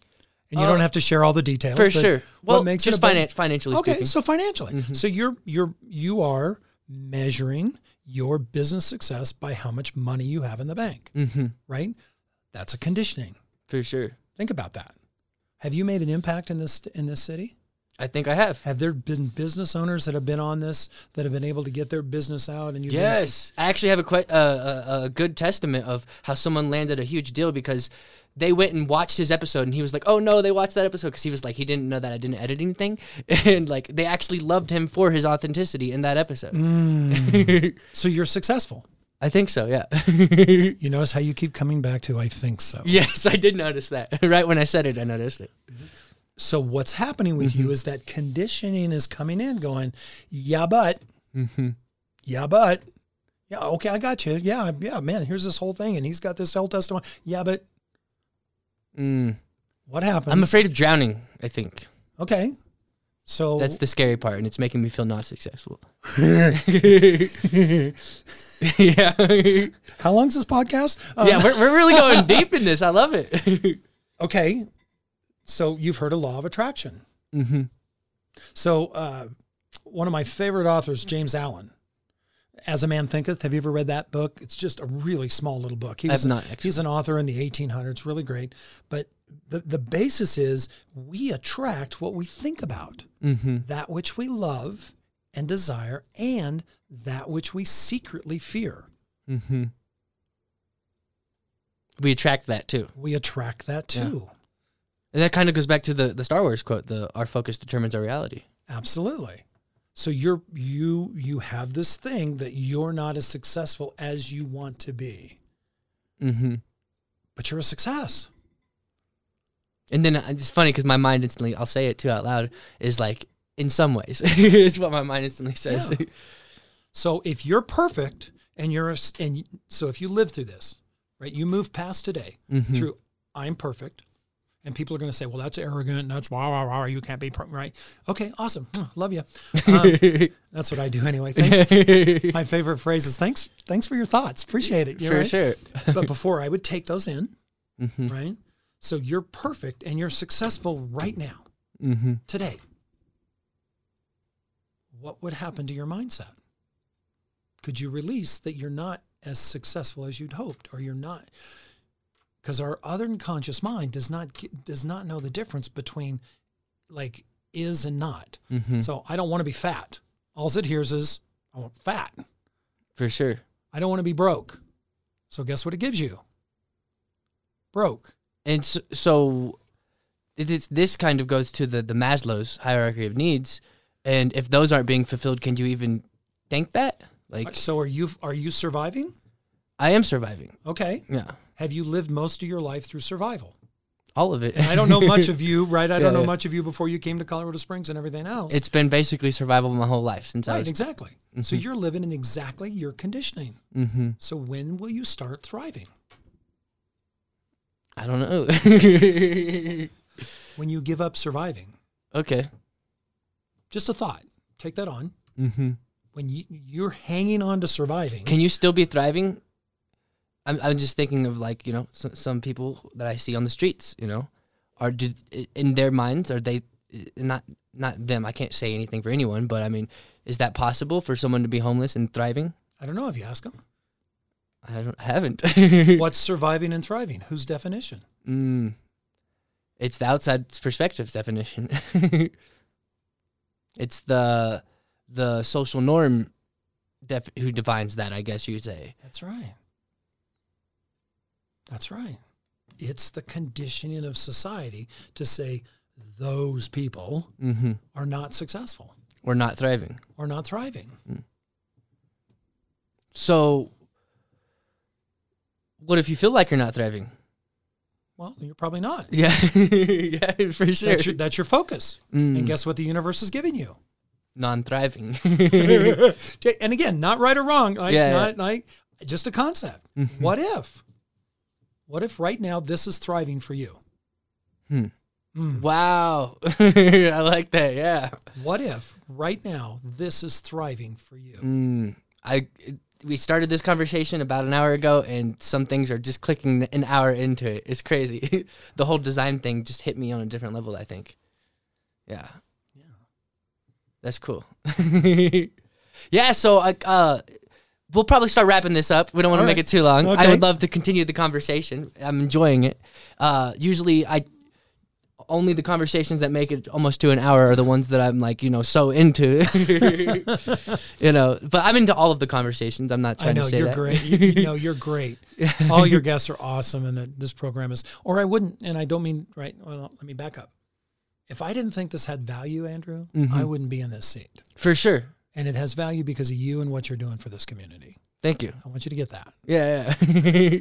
S2: And you
S1: Uh,
S2: don't have to share all the details.
S1: For sure.
S2: what
S1: Well,
S2: makes it
S1: just
S2: a bad-
S1: financially
S2: Okay,
S1: speaking.
S2: so financially,
S1: Mm-hmm.
S2: so you're you're you are measuring your business success by how much money you have in the bank,
S1: hmm
S2: right? That's a conditioning.
S1: For sure.
S2: Think about that. Have you made an impact in this in this city?
S1: I think I have.
S2: Have there been business owners that have been on this that have been able to get their business out? And you
S1: Yes, I actually have a, que- uh, a a good testament of how someone landed a huge deal because they went and watched his episode and he was like, "Oh no, they watched that episode because he was like he didn't know that I didn't edit anything and like they actually loved him for his authenticity in that episode."
S2: Mm. so you're successful.
S1: I think so, yeah.
S2: You notice how you keep coming back to I think so.
S1: yes, I did notice that. right when I said it, I noticed it.
S2: So what's happening with
S1: Mm-hmm.
S2: you is that conditioning is coming in, going, yeah, but,
S1: Mm-hmm.
S2: yeah, but, yeah, okay, I got you. Yeah, yeah, man. Here's this whole thing, and he's got this whole testimony. Yeah, but
S1: Mm.
S2: what happens?
S1: I'm afraid of drowning. I think
S2: Okay, so
S1: that's the scary part, and it's making me feel not successful. yeah,
S2: how long's this podcast? Um,
S1: yeah, we're, we're really going deep in this. I love it.
S2: Okay, so you've heard of law of attraction.
S1: mm-hmm.
S2: So uh, one of my favorite authors, James Allen. As a Man Thinketh. Have you ever read that book? It's just a really small little book. He was
S1: not, actually.
S2: He's an author in the 1800s, really great. But the, the basis is we attract what we think about,
S1: Mm-hmm.
S2: that which we love and desire, and that which we secretly fear.
S1: Mm-hmm. We attract that too,
S2: We attract that too.
S1: And that kind of goes back to the the Star Wars quote: "The our focus determines our reality."
S2: Absolutely. So you're you you have this thing that you're not as successful as you want to be,
S1: Mm-hmm.
S2: but you're a success.
S1: And then uh, it's funny because my mind instantly, I'll say it too out loud, is like, in some ways, is what my mind instantly says.
S2: Yeah. So if you're perfect and you're a, and so if you live through this, right? You move past today
S1: Mhm.
S2: through I'm perfect. And people are going to say, "Well, that's arrogant. That's wow, wow, wow. You can't be per-, right." Okay, awesome. Hmm, Love you. Um, that's what I do anyway. Thanks. My favorite phrase is "Thanks, thanks for your thoughts. Appreciate it." You're
S1: For
S2: right.
S1: sure.
S2: but before I would take those in,
S1: Mm-hmm.
S2: right? So you're perfect and you're successful right now,
S1: Mm-hmm.
S2: today. What would happen to your mindset? Could you release that you're not as successful as you'd hoped, or you're not? Because our other unconscious mind does not does not know the difference between like is and not.
S1: Mm-hmm.
S2: So I don't want to be fat. All it hears is I want fat.
S1: For sure.
S2: I don't want to be broke. So guess what it gives you? Broke.
S1: And so, so this this kind of goes to the the Maslow's hierarchy of needs, and if those aren't being fulfilled, can you even think that? Like,
S2: So are you are you surviving?
S1: I am surviving.
S2: Okay.
S1: Yeah,
S2: Have you lived most of your life through survival?
S1: all of it.
S2: I don't know much of you, right? I don't know
S1: yeah.
S2: much of you before you came to Colorado Springs and everything else.
S1: It's been basically survival my whole life since I was.
S2: right, exactly. So you're living in exactly your conditioning.
S1: hmm
S2: So when will you start thriving?
S1: I don't know.
S2: When you give up surviving.
S1: okay.
S2: Just a thought. Take that on.
S1: hmm
S2: When you, you're hanging on to surviving.
S1: Can you still be thriving? I'm I'm just thinking of like you know some, some people that I see on the streets. You know, are do, in their minds are they not not them? I can't say anything for anyone, but I mean, is that possible for someone to be homeless and thriving?
S2: I don't know if you ask them.
S1: I don't I haven't.
S2: What's surviving and thriving? Whose definition?
S1: Mm. It's the outside perspective's definition. it's the the social norm def- who defines that. I guess you'd say.
S2: That's right. That's right. It's the conditioning of society to say those people
S1: hmm
S2: are not successful
S1: We're not thriving.
S2: or not thriving.
S1: So, what if you feel like you're not thriving?
S2: Well, you're probably not.
S1: Yeah, yeah, for sure.
S2: That's your, that's your focus.
S1: Mm,
S2: And guess what the universe is giving you?
S1: non-thriving.
S2: and again, not right or wrong. Like,
S1: Yeah, yeah.
S2: not like just a concept. What if? What if right now this is thriving for you?
S1: Hmm. Wow. I like that. Yeah.
S2: What if right now this is thriving for you?
S1: Mm, I we started this conversation about an hour ago, and some things are just clicking an hour into it. It's crazy. the whole design thing just hit me on a different level. I think. Yeah.
S2: Yeah.
S1: That's cool. yeah. So uh, uh, we'll probably start wrapping this up. We don't want to make
S2: right.
S1: it too long. I would love to continue the conversation. I'm enjoying it. Uh, usually, I only the conversations that make it almost to an hour are the ones that I'm like, you know, so into. you know, but I'm into all of the conversations. I'm not
S2: I
S1: trying
S2: know
S1: to say
S2: you're
S1: that.
S2: great. You, you know you're great. All your guests are awesome, and that this program is. Or I wouldn't, and I don't mean right. Well, let me back up. If I didn't think this had value, Andrew, I
S1: Mhm.
S2: wouldn't be in this seat.
S1: For sure.
S2: And it has value because of you and what you're doing for this community.
S1: Thank you.
S2: I want you to get that.
S1: Yeah, yeah.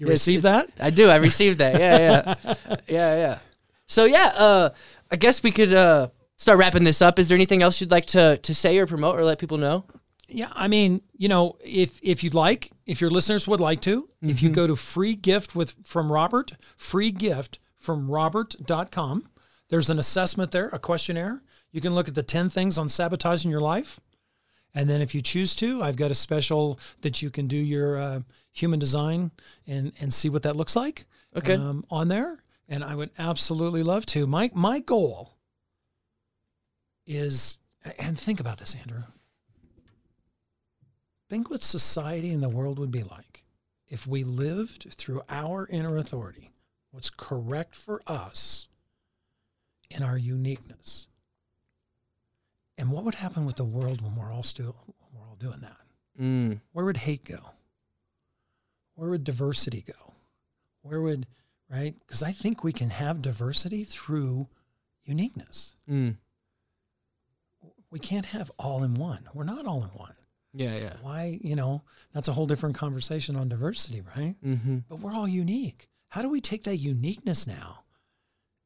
S2: You
S1: Yes,
S2: receive that?
S1: I do. I received that. Yeah, yeah, yeah, yeah. So yeah, uh, I guess we could uh, start wrapping this up. Is there anything else you'd like to to say or promote or let people know?
S2: Yeah, I mean, you know, if if you'd like, if your listeners would like to, if you go to free gift with from Robert, free gift from robert.com, there's an assessment there, a questionnaire. You can look at the 10 things on sabotaging your life. And then if you choose to, I've got a special that you can do your uh, human design and and see what that looks like
S1: Okay.
S2: um, on there. And I would absolutely love to. My my goal is, and think about this, Andrew. Think what society and the world would be like if we lived through our inner authority, what's correct for us in our uniqueness. And what would happen with the world when we're all still when we're all doing that?
S1: Mm,
S2: Where would hate go? Where would diversity go? Where would right? Because I think we can have diversity through uniqueness.
S1: mm.
S2: We can't have all in one. We're not all in one.
S1: Yeah, yeah.
S2: Why, you know, that's a whole different conversation on diversity, right?
S1: Mm-hmm.
S2: But we're all unique. How do we take that uniqueness now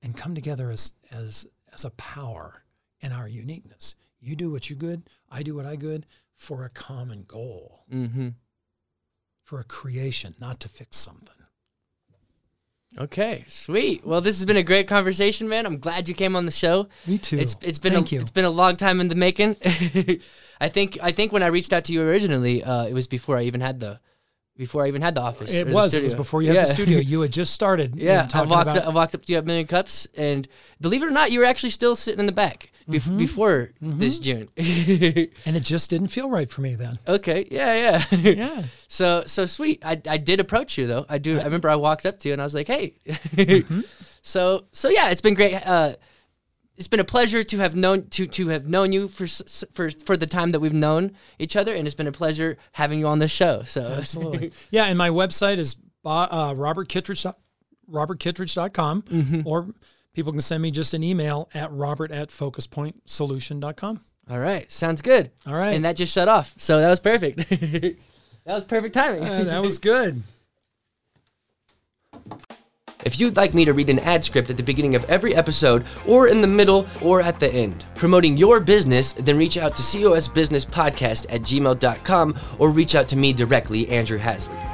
S2: and come together as as as a power in our uniqueness? You do what you good, I do what I good for a common goal,
S1: Mm-hmm.
S2: for a creation, not to fix something.
S1: Okay, sweet. Well, this has been a great conversation, man. I'm glad you came on the show.
S2: Me too.
S1: It's it's been
S2: Thank
S1: a,
S2: you.
S1: it's been a long time in the making. I think I think when I reached out to you originally, uh, it was before I even had the before I even had the office.
S2: it was. It was before you had
S1: Yeah.
S2: the studio. You had just started.
S1: Yeah, I walked.
S2: about
S1: I walked up to you at Million Cups, and believe it or not, you were actually still sitting in the back bef-
S2: Mm-hmm.
S1: before this June.
S2: and it just didn't feel right for me then.
S1: okay, yeah, yeah,
S2: Yeah.
S1: So so sweet. I, I did approach you though. I do. I remember I walked up to you and I was like, hey.
S2: Mm-hmm.
S1: so so yeah, it's been great. Uh, it's been a pleasure to have known to to have known you for for for the time that we've known each other, and it's been a pleasure having you on this show. So
S2: Absolutely. yeah, and my website is uh, robertkittredge, robertkittredge.com,
S1: Mm-hmm.
S2: or people can send me just an email at robert at focuspointsolution.com.
S1: All right, sounds good.
S2: All right.
S1: and that just shut off. So that was perfect. that was perfect timing.
S2: Uh, that was good.
S1: If you'd like me to read an ad script at the beginning of every episode, or in the middle, or at the end, promoting your business, then reach out to cosbusinesspodcast at gmail.com or reach out to me directly, Andrew Hasley.